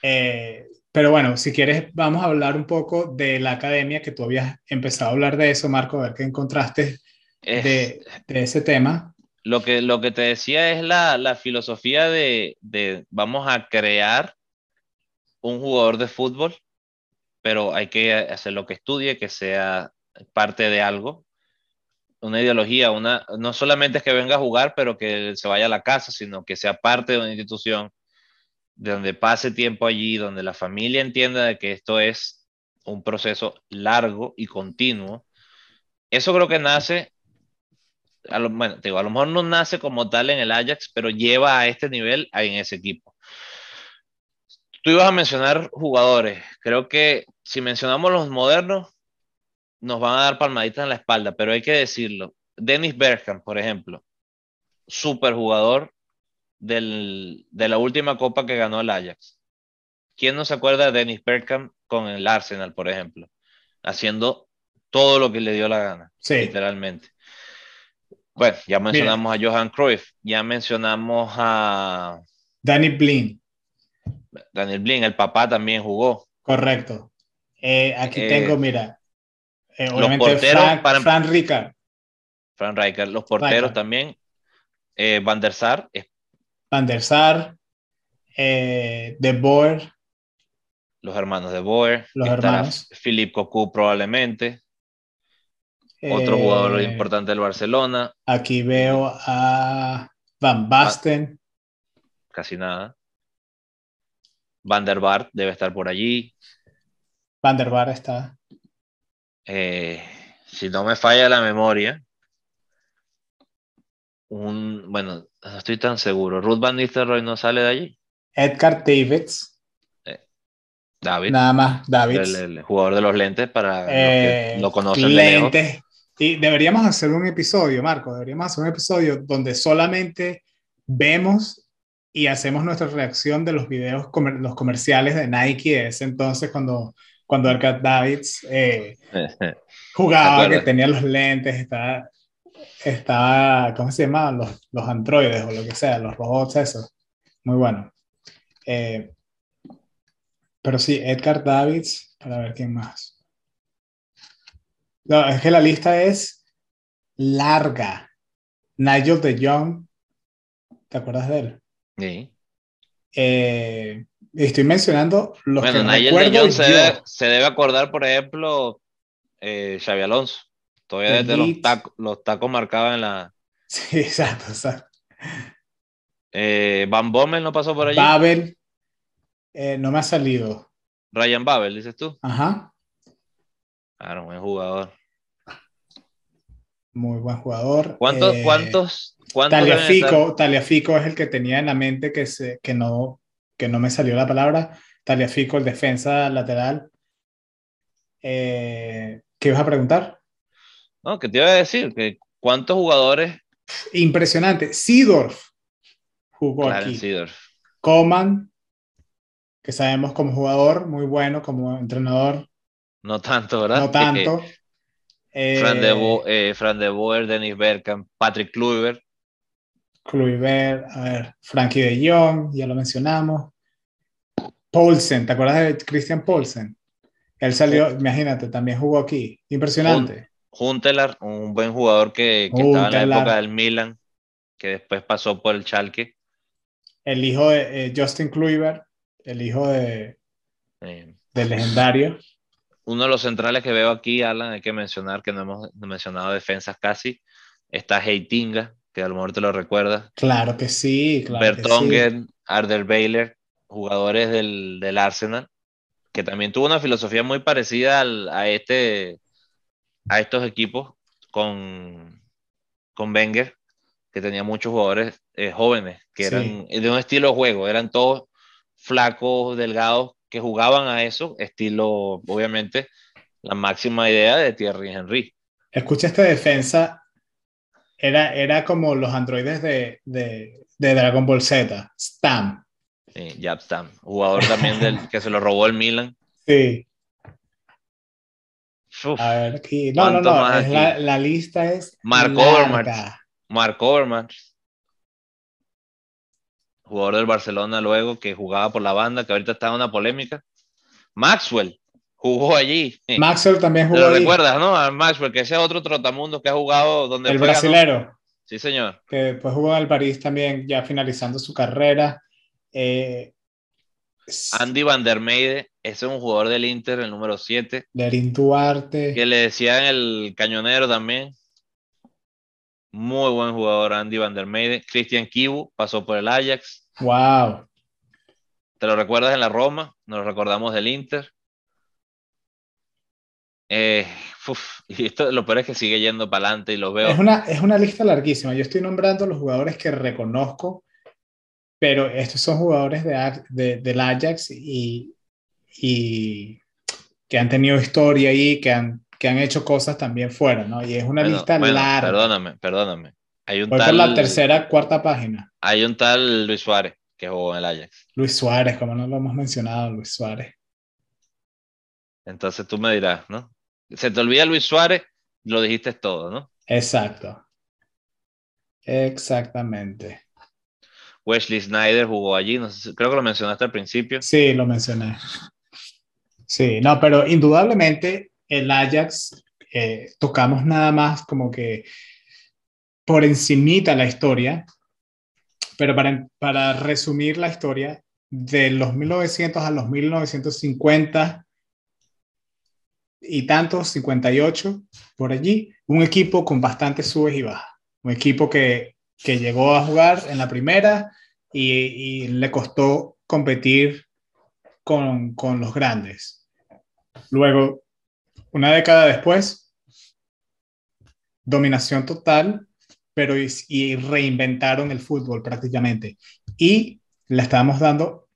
Speaker 1: Eh, pero bueno, si quieres, vamos a hablar un poco de la academia, que tú habías empezado a hablar de eso, Marco, a ver qué encontraste de, de, ese tema.
Speaker 2: Lo que, lo que te decía es la, la filosofía de, de, vamos a crear un jugador de fútbol, pero hay que hacer lo que estudie, que sea parte de algo, una ideología, una, no solamente es que venga a jugar, pero que se vaya a la casa, sino que sea parte de una institución donde pase tiempo allí, donde la familia entienda de que esto es un proceso largo y continuo, eso creo que nace, a lo, bueno, digo, a lo mejor no nace como tal en el Ajax, pero lleva a este nivel en ese equipo. Tú ibas a mencionar jugadores, creo que si mencionamos los modernos, nos van a dar palmaditas en la espalda, pero hay que decirlo. Dennis Bergkamp, por ejemplo, super jugador del, de la última copa que ganó el Ajax. ¿Quién no se acuerda de Dennis Bergkamp con el Arsenal, por ejemplo? Haciendo todo lo que le dio la gana, literalmente. Bueno, ya mencionamos a Johan Cruyff, ya mencionamos a...
Speaker 1: Danny Blin.
Speaker 2: Daniel Blin, el papá también jugó.
Speaker 1: Correcto. Eh, aquí eh, tengo, mira, eh, obviamente los porteros Frank, para... Frank Rijkaard.
Speaker 2: Frank Rijkaard, los porteros también. Van der Sar,
Speaker 1: Van der Sar, eh, De Boer.
Speaker 2: Los hermanos de Boer.
Speaker 1: Los hermanos.
Speaker 2: Philippe Cocu probablemente. Otro eh, jugador importante del Barcelona.
Speaker 1: Aquí veo a Van Basten.
Speaker 2: casi nada. Van der Vaart debe estar por allí.
Speaker 1: Van der Vaart está.
Speaker 2: Eh, si no me falla la memoria, un, bueno, no estoy tan seguro. Ruth Van Nistelrooy no sale de allí.
Speaker 1: Edgar Davids.
Speaker 2: Eh, David.
Speaker 1: Nada más, David.
Speaker 2: El, jugador de los lentes para
Speaker 1: eh,
Speaker 2: lo conocen
Speaker 1: lentes. Y deberíamos hacer un episodio, Marco, deberíamos hacer un episodio donde solamente vemos y hacemos nuestra reacción de los videos, los comerciales de Nike de ese entonces cuando, cuando Edgar Davids eh, jugaba, que tenía los lentes, estaba estaba, ¿cómo se llama? Los, los androides o lo que sea, los robots, eso. Muy bueno. Eh, pero sí, Edgar Davids, para ver quién más. No, es que la lista es larga. Nigel de Jong, ¿te acuerdas de él?
Speaker 2: Sí.
Speaker 1: Eh, estoy mencionando los bueno, que
Speaker 2: Nigel de Jong se debe, se debe, acordar, por ejemplo, eh, Xavi Alonso. Todavía desde los tacos, los tacos marcados en la.
Speaker 1: Sí, exacto, exacto.
Speaker 2: Eh, Van Bommel no pasó por allí.
Speaker 1: Babel, eh, no me ha salido.
Speaker 2: Ryan Babel, dices tú.
Speaker 1: Ajá.
Speaker 2: Claro, buen jugador.
Speaker 1: Muy buen jugador.
Speaker 2: ¿Cuántos? Eh, ¿Cuántos? cuántos
Speaker 1: Taliafico, Taliafico es el que tenía en la mente que, se, que, no, que no me salió la palabra. Taliafico, el defensa lateral. ¿Qué ibas a preguntar?
Speaker 2: No, que te iba a decir que cuántos jugadores.
Speaker 1: Impresionante. Sidorf jugó aquí. Coman, que sabemos como jugador, muy bueno como entrenador.
Speaker 2: No tanto, ¿verdad?
Speaker 1: No tanto.
Speaker 2: Fran, de Bo, eh, Fran de Boer, Dennis Bergkamp, Patrick Kluivert.
Speaker 1: Kluivert, a ver, Frankie de Jong, ya lo mencionamos. Paulsen, ¿te acuerdas de Christian Paulsen? Él salió, imagínate, también jugó aquí. Impresionante.
Speaker 2: Juntelar, un buen jugador que, estaba en la época del Milan, que después pasó por el Schalke.
Speaker 1: El hijo de eh, Justin Kluivert, el hijo de, del legendario.
Speaker 2: uno de los centrales que veo aquí, Alan, hay que mencionar que no hemos mencionado defensas casi. Está Heitinga, que a lo mejor te lo recuerdas.
Speaker 1: Claro que sí. Claro
Speaker 2: Bertongen, Arder Baylor, jugadores del, del, Arsenal, que también tuvo una filosofía muy parecida al, a, este, a estos equipos con, con Wenger, que tenía muchos jugadores eh, jóvenes, que eran de un estilo de juego, eran todos flacos, delgados, que jugaban a eso, estilo, obviamente, la máxima idea de Thierry Henry.
Speaker 1: Escucha esta defensa, era, era como los androides de, de, de Dragon Ball Z, Stam.
Speaker 2: Sí, Jab Stam, jugador también del que se lo robó el Milan.
Speaker 1: Sí. A ver, aquí. No, no, no. la, la, lista es.
Speaker 2: Mark Overmars. Mark Overmars jugador del Barcelona luego que jugaba por la banda, que ahorita está en una polémica. Maxwell jugó allí.
Speaker 1: Maxwell también jugó.
Speaker 2: ¿Te recuerdas, no? A Maxwell, que ese es otro trotamundo que ha jugado donde.
Speaker 1: El brasilero.
Speaker 2: Sí, señor.
Speaker 1: Que pues jugó en el París también, ya finalizando su carrera. Eh,
Speaker 2: Andy Van der Meide, ese es un jugador del Inter, el número 7.
Speaker 1: Lerín Duarte.
Speaker 2: Que le decían el cañonero también. Muy buen jugador Andy Van der Meide. Christian Kibu pasó por el Ajax.
Speaker 1: Wow.
Speaker 2: ¿Te lo recuerdas en la Roma? Nos lo recordamos del Inter. Eh, y esto lo peor es que sigue yendo para adelante y lo veo.
Speaker 1: Es una, es una lista larguísima. Yo estoy nombrando los jugadores que reconozco, pero estos son jugadores de, del Ajax y, y que han tenido historia ahí, que han que han hecho cosas también fuera, ¿no? Y es una lista larga.
Speaker 2: Perdóname, perdóname. Hay un
Speaker 1: Voy tal, por la tercera, cuarta página.
Speaker 2: Hay un tal Luis Suárez que jugó en el Ajax.
Speaker 1: Luis Suárez, como no lo hemos mencionado, Luis Suárez.
Speaker 2: Entonces tú me dirás, ¿no? Se te olvida Luis Suárez, lo dijiste todo, ¿no?
Speaker 1: Exacto. Exactamente.
Speaker 2: Wesley Snyder jugó allí, no creo que lo mencionaste al principio.
Speaker 1: Sí, lo mencioné. Sí, no, pero indudablemente el Ajax eh, tocamos nada más como que por encimita la historia, pero para, para resumir la historia, de los 1900 a los 1950 y tantos, 58, por allí, un equipo con bastantes subes y bajas, un equipo que, que llegó a jugar en la primera y, le costó competir con, con los grandes. Luego una década después, dominación total, pero y, reinventaron el fútbol prácticamente. Y le estábamos dando,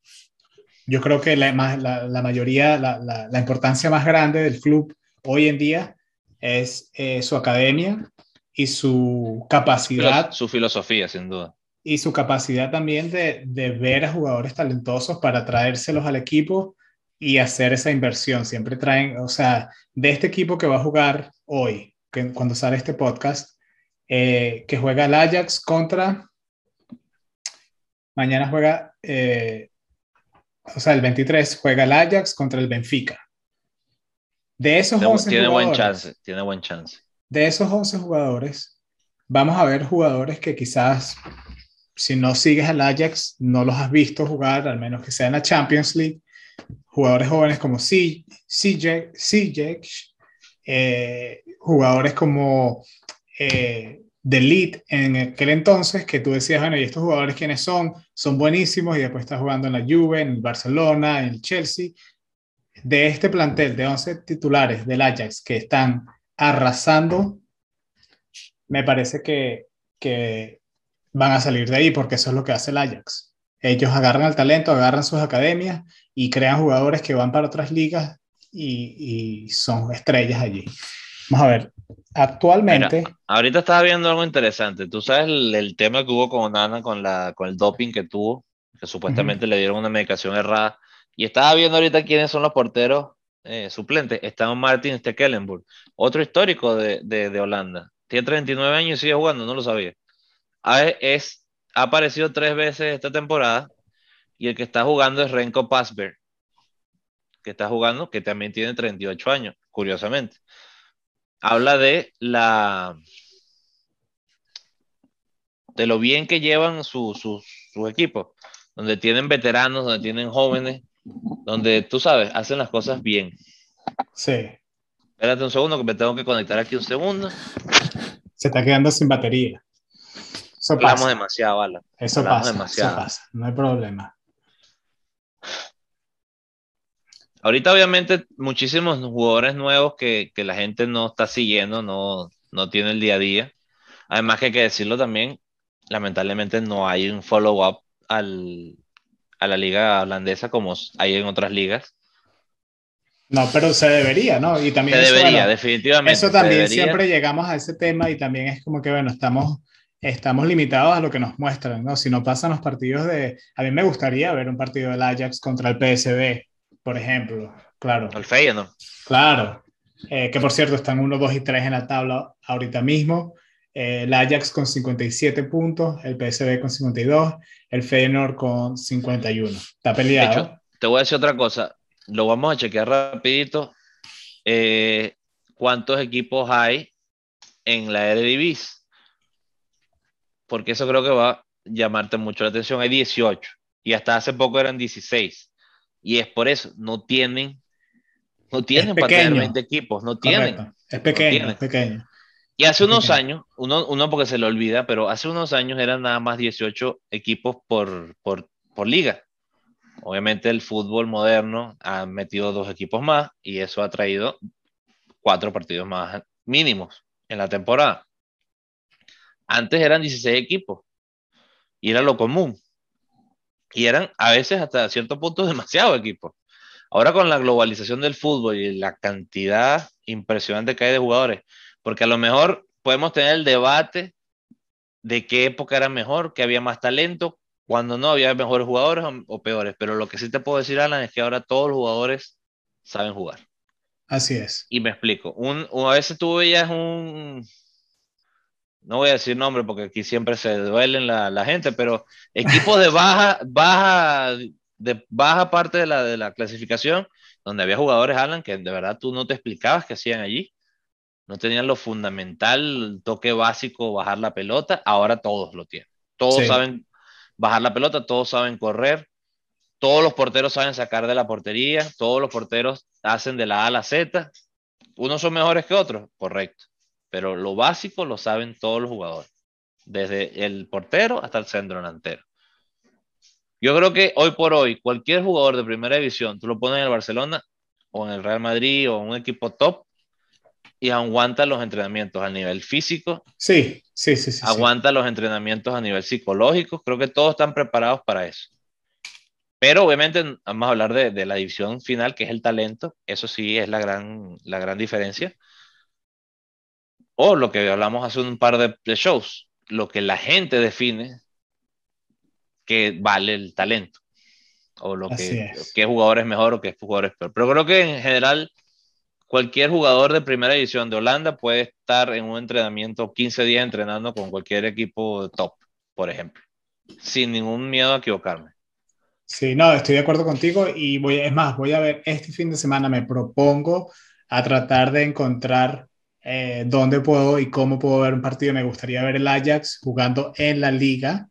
Speaker 1: yo creo que la, la, mayoría, la, la, importancia más grande del club hoy en día es eh, su academia y su capacidad.
Speaker 2: Su filosofía, sin duda.
Speaker 1: Y su capacidad también de, de ver a jugadores talentosos para traérselos al equipo y hacer esa inversión. Siempre traen, o sea, de este equipo que va a jugar hoy, que, cuando sale este podcast, eh, que juega el Ajax contra, mañana juega, eh, o sea, el 23 juega el Ajax contra el Benfica. De esos
Speaker 2: tiene, 11 tiene buen chance, tiene buen chance.
Speaker 1: De esos 11 jugadores, vamos a ver jugadores que quizás si no sigues al Ajax, no los has visto jugar, al menos que sea en la Champions League, jugadores jóvenes como CJ, eh, jugadores como eh, The Lead en aquel entonces, que tú decías, bueno, ¿y estos jugadores quiénes son? Son buenísimos y después está jugando en la Juve, en el Barcelona, en el Chelsea. De este plantel de 11 titulares del Ajax que están arrasando, me parece que, que van a salir de ahí porque eso es lo que hace el Ajax. Ellos agarran el talento, agarran sus academias y crean jugadores que van para otras ligas y, son estrellas allí. Vamos a ver, actualmente...
Speaker 2: ahorita estaba viendo algo interesante. Tú sabes el, tema que hubo con Nana con, la, con el doping que tuvo, que supuestamente le dieron una medicación errada. Y estaba viendo ahorita quiénes son los porteros eh, suplentes. Está Martin Stekelenburg, otro histórico de, de, de, Holanda. Tiene 39 años y sigue jugando, no lo sabía. es, ha aparecido tres veces esta temporada y el que está jugando es Renko Pasberg, que está jugando, que también tiene 38 años, curiosamente. Habla de la de lo bien que llevan sus su, equipos, donde tienen veteranos, donde tienen jóvenes, donde tú sabes, hacen las cosas bien.
Speaker 1: Sí.
Speaker 2: Espérate un segundo que me tengo que conectar aquí un segundo.
Speaker 1: Se está quedando sin batería.
Speaker 2: Eso Hablamos pasa. demasiado, Bala.
Speaker 1: Eso pasa, demasiado. eso pasa, no hay problema.
Speaker 2: Ahorita obviamente muchísimos jugadores nuevos que, que, la gente no está siguiendo, no, no tiene el día a día. Además que hay que decirlo también, lamentablemente no hay un follow-up al, a la liga holandesa como hay en otras ligas.
Speaker 1: No, pero se debería, ¿no? Y también
Speaker 2: se debería, definitivamente.
Speaker 1: Eso también siempre llegamos a ese tema y también es como que, bueno, estamos, estamos limitados a lo que nos muestran, ¿no? Si no pasan los partidos de... A mí me gustaría ver un partido del Ajax contra el PSB, por ejemplo, claro.
Speaker 2: El Feyenoord.
Speaker 1: Claro, eh, que por cierto están 1, 2 y 3 en la tabla ahorita mismo. Eh, el Ajax con 57 puntos, el PSV con 52, el Feyenoord con 51. Está peleado.
Speaker 2: te voy a decir otra cosa, lo vamos a chequear rapidito. Eh, ¿Cuántos equipos hay en la Eredivisie? Porque eso creo que va a llamarte mucho la atención. Hay 18 y hasta hace poco eran 16. Y es por eso, no tienen, no tienen para tener 20 equipos, no tienen.
Speaker 1: Es pequeño, es pequeño.
Speaker 2: Y hace unos años, uno, uno, porque se le olvida, pero hace unos años eran nada más 18 equipos por, por, por liga. Obviamente el fútbol moderno ha metido dos equipos más y eso ha traído cuatro partidos más mínimos en la temporada. Antes eran 16 equipos y era lo común. Y eran a veces hasta cierto punto demasiado equipos. Ahora con la globalización del fútbol y la cantidad impresionante que hay de jugadores, porque a lo mejor podemos tener el debate de qué época era mejor, que había más talento, cuando no había mejores jugadores o, peores. Pero lo que sí te puedo decir, Alan, es que ahora todos los jugadores saben jugar.
Speaker 1: Así es.
Speaker 2: Y me explico. Un, a veces tú veías un. No voy a decir nombre porque aquí siempre se duelen la, la gente, pero equipos de baja, baja, de baja parte de la, de la clasificación, donde había jugadores, Alan, que de verdad tú no te explicabas qué hacían allí no tenían lo fundamental, el toque básico, bajar la pelota, ahora todos lo tienen. Todos saben bajar la pelota, todos saben correr, todos los porteros saben sacar de la portería, todos los porteros hacen de la A a la Z. Unos son mejores que otros, correcto, pero lo básico lo saben todos los jugadores, desde el portero hasta el centro delantero. Yo creo que hoy por hoy, cualquier jugador de primera división, tú lo pones en el Barcelona o en el Real Madrid o en un equipo top, y aguanta los entrenamientos a nivel físico.
Speaker 1: Sí, sí, sí. sí
Speaker 2: aguanta los entrenamientos a nivel psicológico. Creo que todos están preparados para eso. Pero obviamente vamos a hablar de, de, la división final, que es el talento. Eso sí es la gran, la gran diferencia. O lo que hablamos hace un par de, shows, lo que la gente define que vale el talento. O lo que qué jugador es mejor o qué jugador es peor. Pero creo que en general cualquier jugador de primera división de Holanda puede estar en un entrenamiento 15 días entrenando con cualquier equipo top, por ejemplo, sin ningún miedo a equivocarme.
Speaker 1: Sí, no, estoy de acuerdo contigo y voy, es más, voy a ver, este fin de semana me propongo a tratar de encontrar eh, dónde puedo y cómo puedo ver un partido. Me gustaría ver el Ajax jugando en la liga,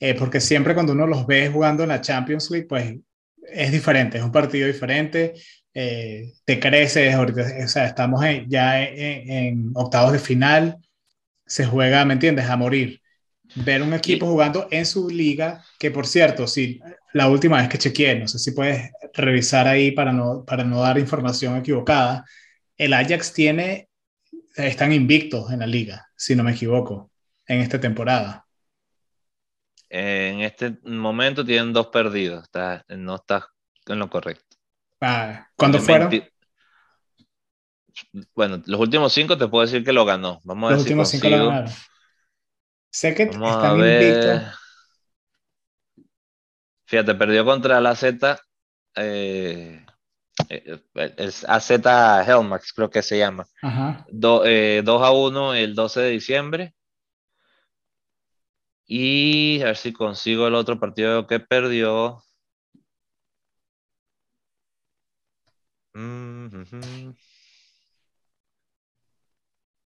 Speaker 1: eh, porque siempre cuando uno los ve jugando en la Champions League, pues es diferente, es un partido diferente eh, te creces, o sea, estamos ya en, octavos de final, se juega, ¿me entiendes?, a morir. Ver un equipo jugando en su liga, que por cierto, si la última vez que chequeé, no sé si puedes revisar ahí para no, para no dar información equivocada, el Ajax tiene, están invictos en la liga, si no me equivoco, en esta temporada.
Speaker 2: En este momento tienen dos perdidos, está, no está en lo correcto.
Speaker 1: Ah, ¿Cuándo fueron?
Speaker 2: Bueno, los últimos cinco te puedo decir que lo ganó. Vamos a
Speaker 1: los últimos cinco lo ganaron. Sé que están invictos.
Speaker 2: Fíjate, perdió contra la Z. Eh, eh, es AZ Helmax, creo que se llama. 2 eh, a 1 el 12 de diciembre. Y a ver si consigo el otro partido que perdió.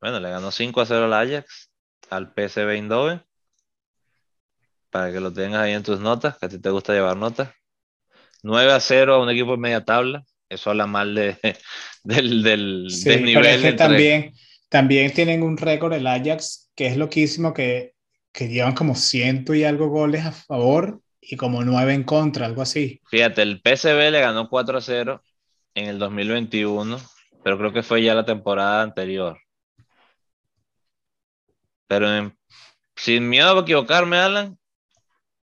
Speaker 2: Bueno, le ganó 5 a 0 al Ajax, al PSV Eindhoven, para que lo tengas ahí en tus notas, que a ti te gusta llevar notas. 9 a 0 a un equipo de media tabla, eso habla mal de, del, del,
Speaker 1: nivel. también, también tienen un récord el Ajax que es loquísimo, que, que llevan como ciento y algo goles a favor y como nueve en contra, algo así.
Speaker 2: Fíjate, el PSV le ganó 4 a 0 en el 2021, pero creo que fue ya la temporada anterior. Pero sin miedo a equivocarme, Alan,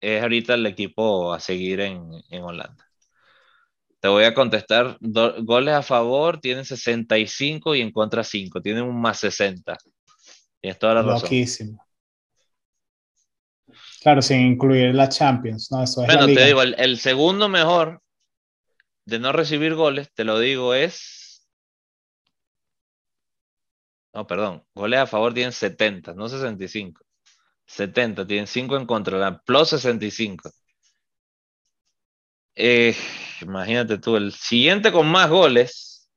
Speaker 2: es ahorita el equipo a seguir en, en Holanda. Te voy a contestar, goles a favor tienen 65 y en contra 5, tienen un más 60. Tienes toda la razón.
Speaker 1: Claro, sin incluir la Champions, ¿no? Eso
Speaker 2: es bueno, te digo, el, segundo mejor de no recibir goles, te lo digo, es. No, perdón, goles a favor tienen 70, no 65. 70, tienen 5 en contra, la plus 65. Eh, imagínate tú, el siguiente con más goles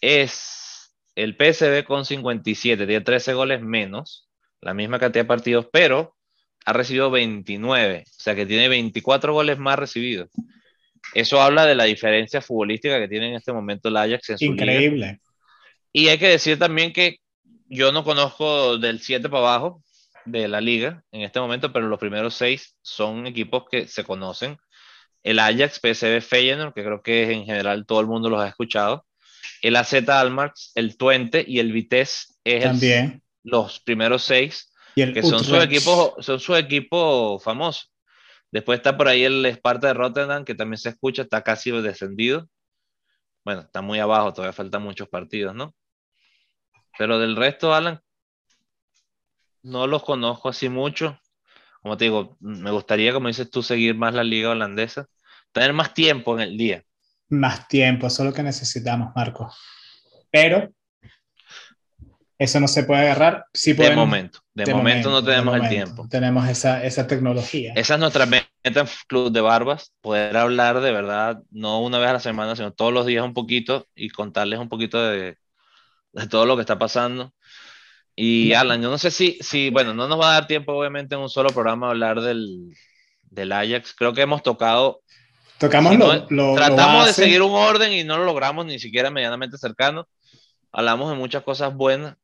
Speaker 2: es el PSV con 57, tiene 13 goles menos, la misma cantidad de partidos, pero ha recibido 29, o sea que tiene 24 goles más recibidos. Eso habla de la diferencia futbolística que tiene en este momento el Ajax en su
Speaker 1: Increíble.
Speaker 2: Y hay que decir también que yo no conozco del 7 para abajo de la liga en este momento, pero los primeros 6 son equipos que se conocen. El Ajax, PSV Feyenoord, que creo que en general todo el mundo los ha escuchado. El AZ Almarx, el Twente y el Vitesse es
Speaker 1: También.
Speaker 2: los primeros 6 que son sus equipos, son su equipo famoso. Después está por ahí el Sparta de Rotterdam, que también se escucha, está casi descendido. Bueno, está muy abajo, todavía faltan muchos partidos, ¿no? Pero del resto, Alan, no los conozco así mucho. Como te digo, me gustaría, como dices tú, seguir más la liga holandesa, tener más tiempo en el día.
Speaker 1: Más tiempo, eso es lo que necesitamos, Marco. Pero eso no se puede agarrar. Sí
Speaker 2: de momento. De, momento, no tenemos el tiempo.
Speaker 1: Tenemos esa, esa tecnología.
Speaker 2: Esa es nuestra meta en Club de Barbas, poder hablar de verdad, no una vez a la semana, sino todos los días un poquito y contarles un poquito de, de todo lo que está pasando. Y Alan, yo no sé si, si, bueno, no nos va a dar tiempo obviamente en un solo programa hablar del, del Ajax. Creo que hemos tocado...
Speaker 1: Tocamos lo,
Speaker 2: Tratamos de seguir un orden y no lo logramos ni siquiera medianamente cercano. Hablamos de muchas cosas buenas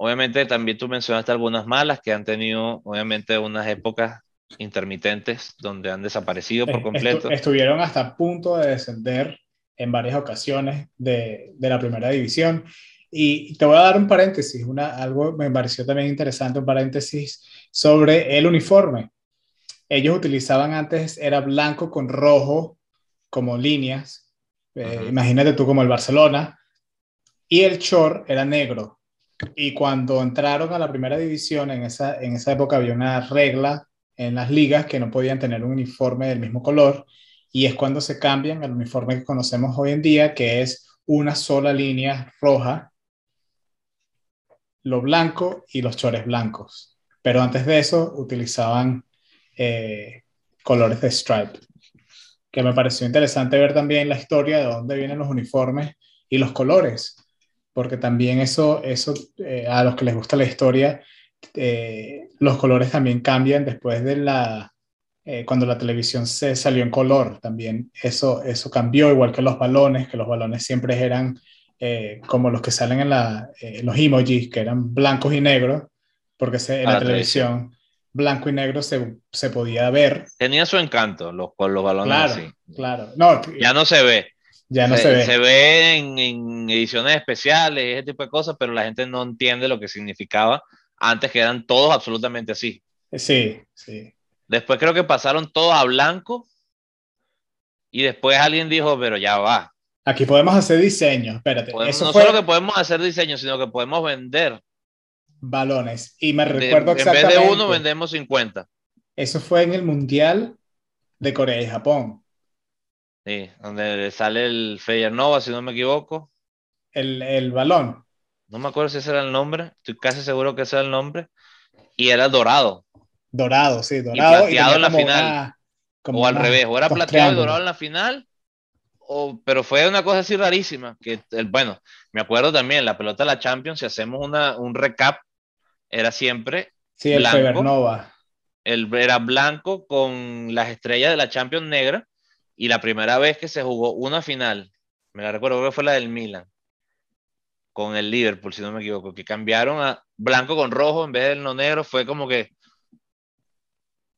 Speaker 2: Obviamente también tú mencionaste algunas malas que han tenido, obviamente, unas épocas intermitentes donde han desaparecido por completo.
Speaker 1: estuvieron hasta punto de descender en varias ocasiones de, de, la primera división. Y te voy a dar un paréntesis, una, algo me pareció también interesante, un paréntesis sobre el uniforme. Ellos utilizaban antes, era blanco con rojo como líneas, eh, imagínate tú como el Barcelona, y el short era negro, y cuando entraron a la primera división, en esa, en esa época había una regla en las ligas que no podían tener un uniforme del mismo color y es cuando se cambian al uniforme que conocemos hoy en día, que es una sola línea roja, lo blanco y los chores blancos. Pero antes de eso utilizaban eh, colores de stripe, que me pareció interesante ver también la historia de dónde vienen los uniformes y los colores porque también eso, eso eh, a los que les gusta la historia, eh, los colores también cambian después de la, eh, cuando la televisión se salió en color, también eso, eso cambió, igual que los balones, que los balones siempre eran como los que salen en la, los emojis, que eran blancos y negros, porque en la, televisión blanco y negro se, se, podía ver.
Speaker 2: Tenía su encanto los, los balones
Speaker 1: claro,
Speaker 2: así.
Speaker 1: Claro, no,
Speaker 2: ya no se ve.
Speaker 1: Ya no se, ve.
Speaker 2: Se ve en, ediciones especiales, ese tipo de cosas, pero la gente no entiende lo que significaba antes que eran todos absolutamente así.
Speaker 1: Sí, sí.
Speaker 2: Después creo que pasaron todos a blanco y después alguien dijo, pero ya va.
Speaker 1: Aquí podemos hacer diseño, espérate.
Speaker 2: no solo que podemos hacer diseño, sino que podemos vender
Speaker 1: balones. Y me recuerdo exactamente.
Speaker 2: En vez de uno, vendemos 50.
Speaker 1: Eso fue en el Mundial de Corea y Japón.
Speaker 2: Sí, donde sale el Nova, si no me equivoco.
Speaker 1: El, el, balón.
Speaker 2: No me acuerdo si ese era el nombre, estoy casi seguro que ese era el nombre. Y era dorado.
Speaker 1: Dorado, sí, dorado.
Speaker 2: Y plateado en la final. o al revés, o era plateado y dorado en la final, o, pero fue una cosa así rarísima. Que, el, bueno, me acuerdo también, la pelota de la Champions, si hacemos una, un recap, era siempre.
Speaker 1: Sí, el blanco,
Speaker 2: El, era blanco con las estrellas de la Champions negra y la primera vez que se jugó una final me la recuerdo, que fue la del Milan, con el Liverpool, si no me equivoco, que cambiaron a blanco con rojo en vez del no negro, fue como que...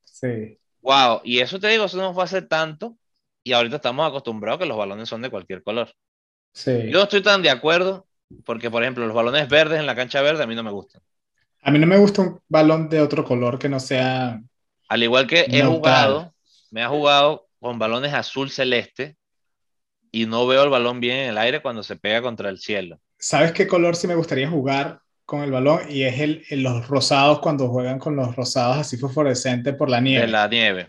Speaker 1: Sí.
Speaker 2: Wow, y eso te digo, eso no fue hace tanto, y ahorita estamos acostumbrados a que los balones son de cualquier color.
Speaker 1: Sí.
Speaker 2: Yo no estoy tan de acuerdo, porque por ejemplo, los balones verdes en la cancha verde a mí no me gustan.
Speaker 1: A mí no me gusta un balón de otro color que no sea.
Speaker 2: Al igual que he jugado, me ha jugado con balones azul celeste y no veo el balón bien en el aire cuando se pega contra el cielo.
Speaker 1: ¿Sabes qué color sí me gustaría jugar con el balón? Y es el, los rosados cuando juegan con los rosados así fosforescentes por la nieve.
Speaker 2: De la nieve.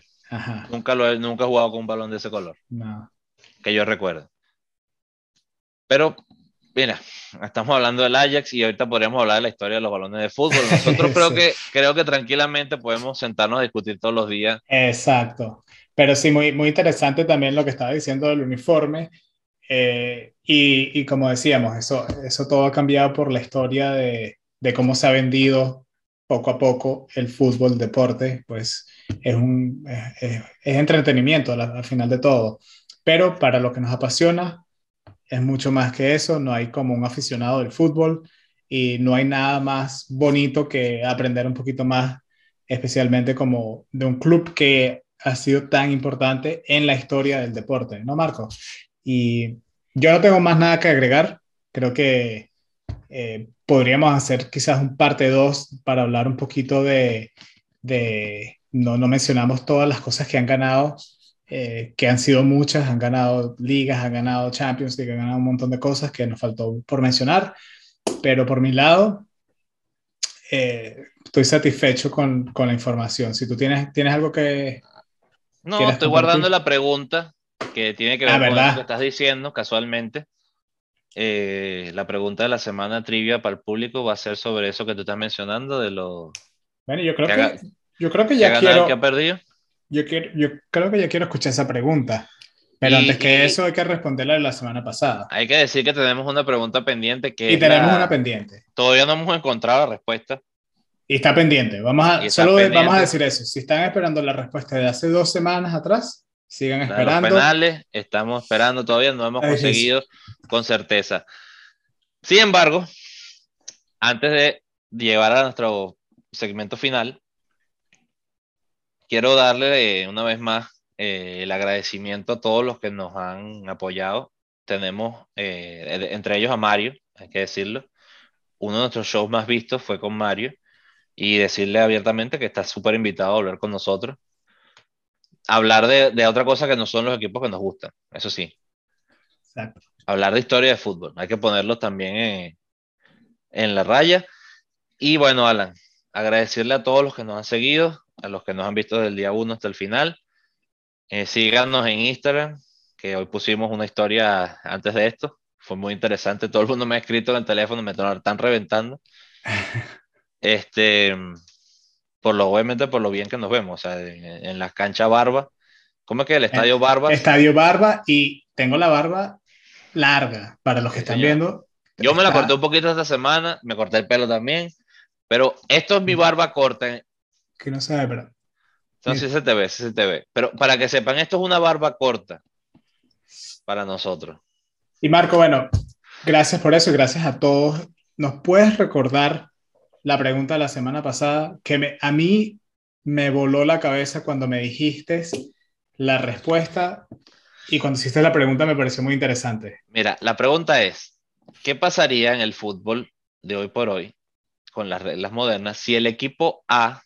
Speaker 2: Nunca, lo he, nunca he jugado con un balón de ese color.
Speaker 1: No.
Speaker 2: Que yo recuerdo. Pero, mira, estamos hablando del Ajax y ahorita podríamos hablar de la historia de los balones de fútbol. Nosotros creo, que, creo que tranquilamente podemos sentarnos a discutir todos los días.
Speaker 1: Exacto. Pero sí, muy, muy interesante también lo que estaba diciendo del uniforme. Eh, y, y, como decíamos, eso, eso todo ha cambiado por la historia de, de cómo se ha vendido poco a poco el fútbol, deporte, pues es, un, es, es entretenimiento al, final de todo. Pero para lo que nos apasiona, es mucho más que eso, no hay como un aficionado del fútbol y no hay nada más bonito que aprender un poquito más, especialmente como de un club que ha sido tan importante en la historia del deporte, ¿no, Marco? Y yo no tengo más nada que agregar. Creo que eh, podríamos hacer quizás un parte 2 para hablar un poquito de, de no, no, mencionamos todas las cosas que han ganado, eh, que han sido muchas, han ganado ligas, han ganado Champions League, han ganado un montón de cosas que nos faltó por mencionar, pero por mi lado, eh, estoy satisfecho con, con, la información. Si tú tienes, tienes algo que,
Speaker 2: no, estoy guardando la pregunta que tiene que ver ah, con lo que estás diciendo casualmente. Eh, la pregunta de la semana trivia para el público va a ser sobre eso que tú estás mencionando de lo
Speaker 1: bueno yo creo que, yo creo que ya quiero
Speaker 2: que ha perdido.
Speaker 1: yo quiero yo creo que ya quiero escuchar esa pregunta. Pero antes que eso hay que responderla de la semana pasada.
Speaker 2: Hay que decir que tenemos una pregunta pendiente que
Speaker 1: y tenemos una pendiente.
Speaker 2: Todavía no hemos encontrado la respuesta
Speaker 1: y está pendiente. Vamos a, solo vamos a decir eso. Si están esperando la respuesta de hace dos semanas atrás, sigan esperando.
Speaker 2: Los penales, estamos esperando todavía, no hemos conseguido con certeza. Sin embargo, antes de llevar a nuestro segmento final, quiero darle una vez más eh, el agradecimiento a todos los que nos han apoyado. Tenemos eh, entre ellos a Mario, hay que decirlo. Uno de nuestros shows más vistos fue con Mario y decirle abiertamente que está súper invitado a volver con nosotros. Hablar de, de, otra cosa que no son los equipos que nos gustan, eso sí. Hablar de historia de fútbol, hay que ponerlo también en, en la raya. Y bueno, Alan, agradecerle a todos los que nos han seguido, a los que nos han visto desde el día 1 hasta el final. Eh, síganos en Instagram, que hoy pusimos una historia antes de esto. Fue muy interesante. Todo el mundo me ha escrito en el teléfono, me están reventando. Este, por lo, obviamente por lo bien que nos vemos, o sea, en, la cancha Barba. ¿Cómo es que el Estadio Barba?
Speaker 1: Estadio Barba y tengo la barba larga, para los que están viendo.
Speaker 2: Yo me la corté un poquito esta semana, me corté el pelo también, pero esto es mi barba corta.
Speaker 1: Que no se ve, pero...
Speaker 2: Entonces sí se te ve, sí se te ve. Pero para que sepan, esto es una barba corta para nosotros.
Speaker 1: Y Marco, bueno, gracias por eso gracias a todos. ¿Nos puedes recordar la pregunta de la semana pasada, que a mí me voló la cabeza cuando me dijiste la respuesta y cuando hiciste la pregunta me pareció muy interesante.
Speaker 2: Mira, la pregunta es, ¿qué pasaría en el fútbol de hoy por hoy con las reglas modernas si el equipo A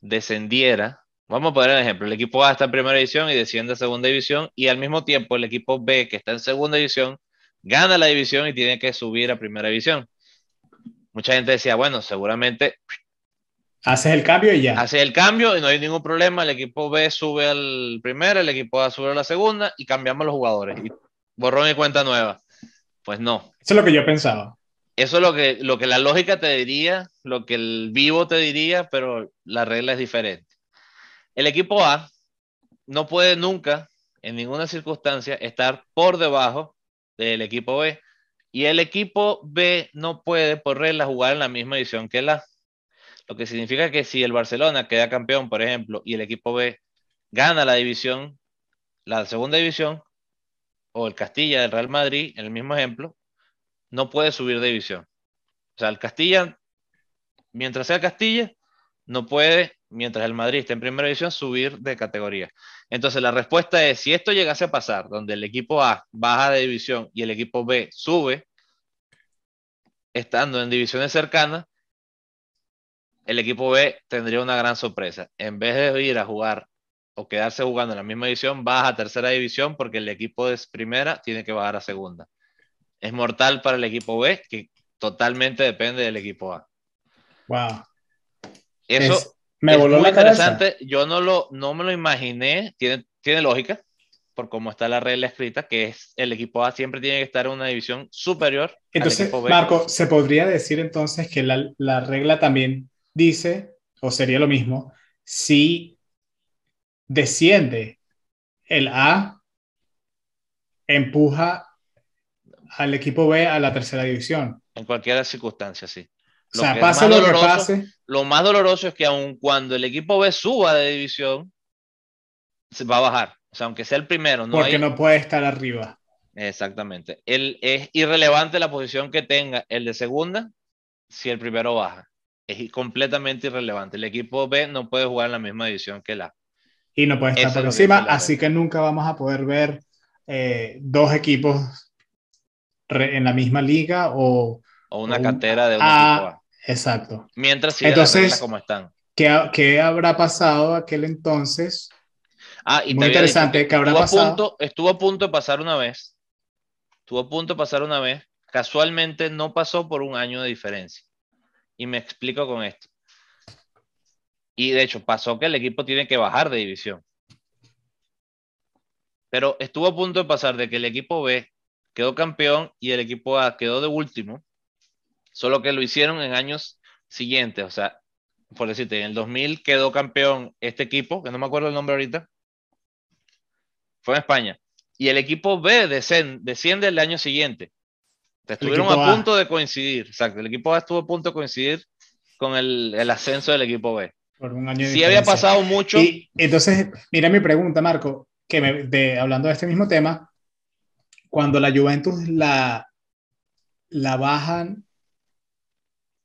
Speaker 2: descendiera? Vamos a poner un ejemplo, el equipo A está en primera división y desciende a segunda división y al mismo tiempo el equipo B que está en segunda división gana la división y tiene que subir a primera división mucha gente decía, bueno, seguramente...
Speaker 1: Haces el cambio y ya.
Speaker 2: Haces el cambio y no hay ningún problema. El equipo B sube al primero, el equipo A sube a la segunda y cambiamos los jugadores. Y borrón y cuenta nueva. Pues no.
Speaker 1: Eso es lo que yo pensaba.
Speaker 2: Eso es lo que, lo que la lógica te diría, lo que el vivo te diría, pero la regla es diferente. El equipo A no puede nunca, en ninguna circunstancia, estar por debajo del equipo B y el equipo B no puede por regla jugar en la misma edición que el A. Lo que significa que si el Barcelona queda campeón, por ejemplo, y el equipo B gana la división, la segunda división, o el Castilla del Real Madrid, en el mismo ejemplo, no puede subir de división. O sea, el Castilla, mientras sea Castilla, no puede, mientras el Madrid esté en primera división, subir de categoría. Entonces la respuesta es, si esto llegase a pasar, donde el equipo A baja de división y el equipo B sube, estando en divisiones cercanas, el equipo B tendría una gran sorpresa. En vez de ir a jugar o quedarse jugando en la misma división, baja a tercera división porque el equipo de primera tiene que bajar a segunda. Es mortal para el equipo B, que totalmente depende del equipo A.
Speaker 1: Wow.
Speaker 2: Eso me voló muy interesante. Yo no, lo, no me lo imaginé. Tiene, tiene lógica por cómo está la regla escrita, que es el equipo A siempre tiene que estar en una división superior.
Speaker 1: Entonces, Marco, ¿se podría decir entonces que la, la regla también dice, o sería lo mismo, si desciende el A, empuja al equipo B a la tercera división.
Speaker 2: En cualquier circunstancia, sí.
Speaker 1: Lo o sea, pase lo que pase.
Speaker 2: Lo más doloroso es que aun cuando el equipo B suba de división, se va a bajar. O sea, aunque sea el primero.
Speaker 1: No Porque no puede estar arriba.
Speaker 2: Exactamente. El, es irrelevante la posición que tenga el de segunda si el primero baja. Es completamente irrelevante. El equipo B no puede jugar en la misma división que el A.
Speaker 1: Y no puede estar por encima, así que nunca vamos a poder ver eh, dos equipos en la misma liga o,
Speaker 2: o una cantera de un equipo A.
Speaker 1: Exacto.
Speaker 2: Mientras sigan Entonces, como están.
Speaker 1: ¿qué, ¿qué, habrá pasado aquel entonces?
Speaker 2: Ah, y Muy interesante, ¿qué habrá pasado? punto, estuvo a punto de pasar una vez. Estuvo a punto de pasar una vez. Casualmente no pasó por un año de diferencia. Y me explico con esto. Y de hecho, pasó que el equipo tiene que bajar de división. Pero estuvo a punto de pasar de que el equipo B quedó campeón y el equipo A quedó de último, solo que lo hicieron en años siguientes. O sea, por decirte, en el 2000 quedó campeón este equipo, que no me acuerdo el nombre ahorita, fue en España. Y el equipo B desciende el año siguiente. Estuvieron a punto de coincidir, exacto. El equipo A estuvo a punto de coincidir con el, el ascenso del equipo B.
Speaker 1: Por un año
Speaker 2: sí había pasado mucho.
Speaker 1: Y entonces, mira mi pregunta, Marco, que me, de, hablando de este mismo tema, cuando la Juventus la, la bajan,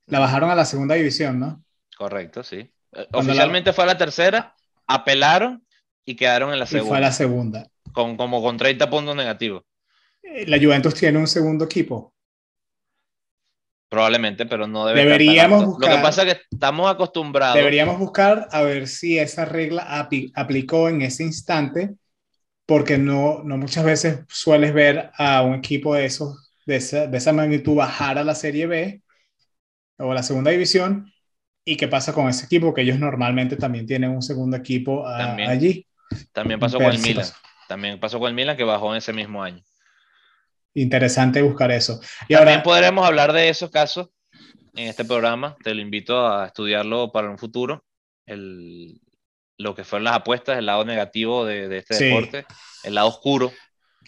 Speaker 1: la bajaron a la segunda división, ¿no?
Speaker 2: Correcto, sí. Oficialmente fue a la tercera, apelaron y quedaron en la segunda. Y
Speaker 1: fue a la segunda.
Speaker 2: Con, como con 30 puntos negativos.
Speaker 1: Eh, la Juventus tiene un segundo equipo.
Speaker 2: Probablemente, pero no debe
Speaker 1: Deberíamos buscar,
Speaker 2: Lo que pasa es que estamos acostumbrados.
Speaker 1: Deberíamos buscar a ver si esa regla aplicó en ese instante, porque no, no muchas veces sueles ver a un equipo de, esos, de, esa, de esa magnitud bajar a la Serie B o la segunda división. ¿Y qué pasa con ese equipo? Que ellos normalmente también tienen un segundo equipo allí.
Speaker 2: También pasó con el Milan. También pasó con el Milan que bajó en ese mismo año
Speaker 1: interesante buscar eso.
Speaker 2: Y También podremos hablar de esos casos en este programa. Te lo invito a estudiarlo para un futuro. El, lo que fueron las apuestas, el lado negativo de, este deporte, el lado oscuro.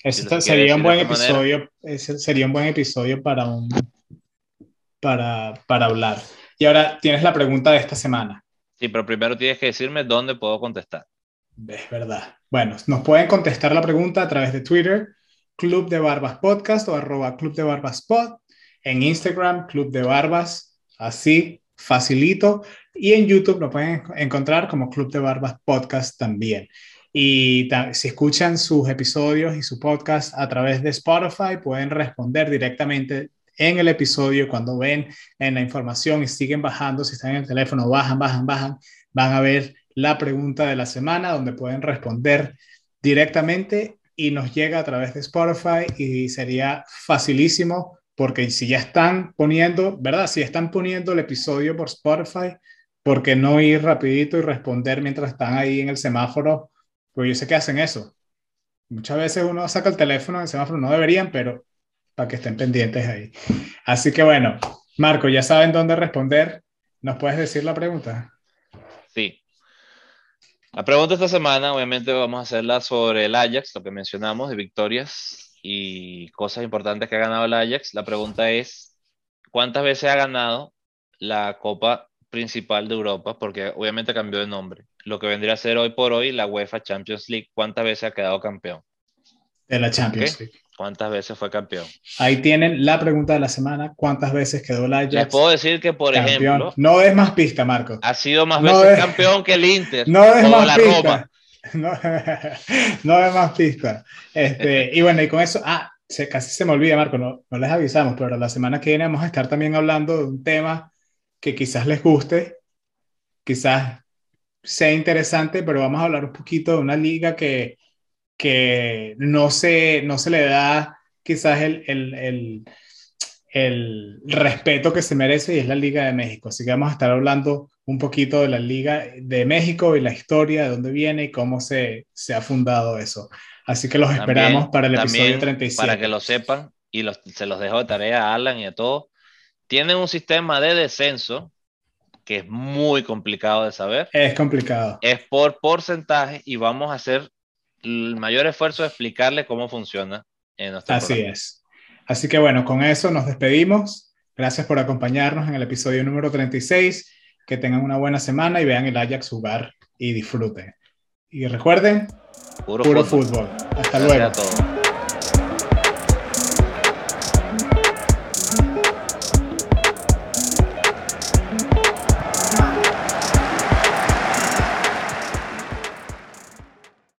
Speaker 1: sería un buen episodio. sería un buen episodio para un para, para hablar. Y ahora tienes la pregunta de esta semana.
Speaker 2: Sí, pero primero tienes que decirme dónde puedo contestar.
Speaker 1: Es verdad. Bueno, nos pueden contestar la pregunta a través de Twitter, Club de Barbas Podcast o arroba Club de Barbas Pod. En Instagram, Club de Barbas, así, facilito. Y en YouTube lo pueden encontrar como Club de Barbas Podcast también. Y si escuchan sus episodios y su podcast a través de Spotify, pueden responder directamente en el episodio cuando ven en la información y siguen bajando. Si están en el teléfono, bajan, bajan, bajan. Van a ver la pregunta de la semana donde pueden responder directamente y nos llega a través de Spotify y sería facilísimo porque si ya están poniendo, ¿verdad? Si están poniendo el episodio por Spotify, ¿por qué no ir rapidito y responder mientras están ahí en el semáforo? Pues yo sé que hacen eso. Muchas veces uno saca el teléfono en el semáforo, no deberían, pero para que estén pendientes ahí. Así que bueno, Marco, ya saben dónde responder. ¿Nos puedes decir la pregunta?
Speaker 2: Sí, la pregunta esta semana, obviamente, vamos a hacerla sobre el Ajax, lo que mencionamos de victorias y cosas importantes que ha ganado el Ajax. La pregunta es, ¿cuántas veces ha ganado la Copa principal de Europa? Porque obviamente cambió de nombre. Lo que vendría a ser hoy por hoy la UEFA Champions League, ¿cuántas veces ha quedado campeón?
Speaker 1: De la Champions League.
Speaker 2: ¿Cuántas veces fue campeón?
Speaker 1: Ahí tienen la pregunta de la semana. ¿Cuántas veces quedó el Ajax?
Speaker 2: Les puedo decir que, por ejemplo...
Speaker 1: No es más pista, Marco.
Speaker 2: Ha sido más veces campeón que el Inter.
Speaker 1: No es más la pista. Roma. No, no es más pista. Este, y bueno, y con eso... Ah, se, casi se me olvida, Marco. No, no les avisamos, pero la semana que viene vamos a estar también hablando de un tema que quizás les guste, quizás sea interesante, pero vamos a hablar un poquito de una liga que que no se, no se le da quizás el, el, el, el, respeto que se merece y es la Liga de México. Así que vamos a estar hablando un poquito de la Liga de México y la historia, de dónde viene y cómo se, se ha fundado eso. Así que los esperamos para el episodio 37.
Speaker 2: Para que lo sepan, y se los dejo de tarea a Alan y a todos, tienen un sistema de descenso que es muy complicado de saber.
Speaker 1: Es complicado.
Speaker 2: Es por porcentaje y vamos a hacer el mayor esfuerzo es explicarle cómo funciona en nuestro
Speaker 1: Así es. Así que bueno, con eso nos despedimos. Gracias por acompañarnos en el episodio número 36. Que tengan una buena semana y vean el Ajax jugar y disfruten. Y recuerden, puro, fútbol. Hasta luego.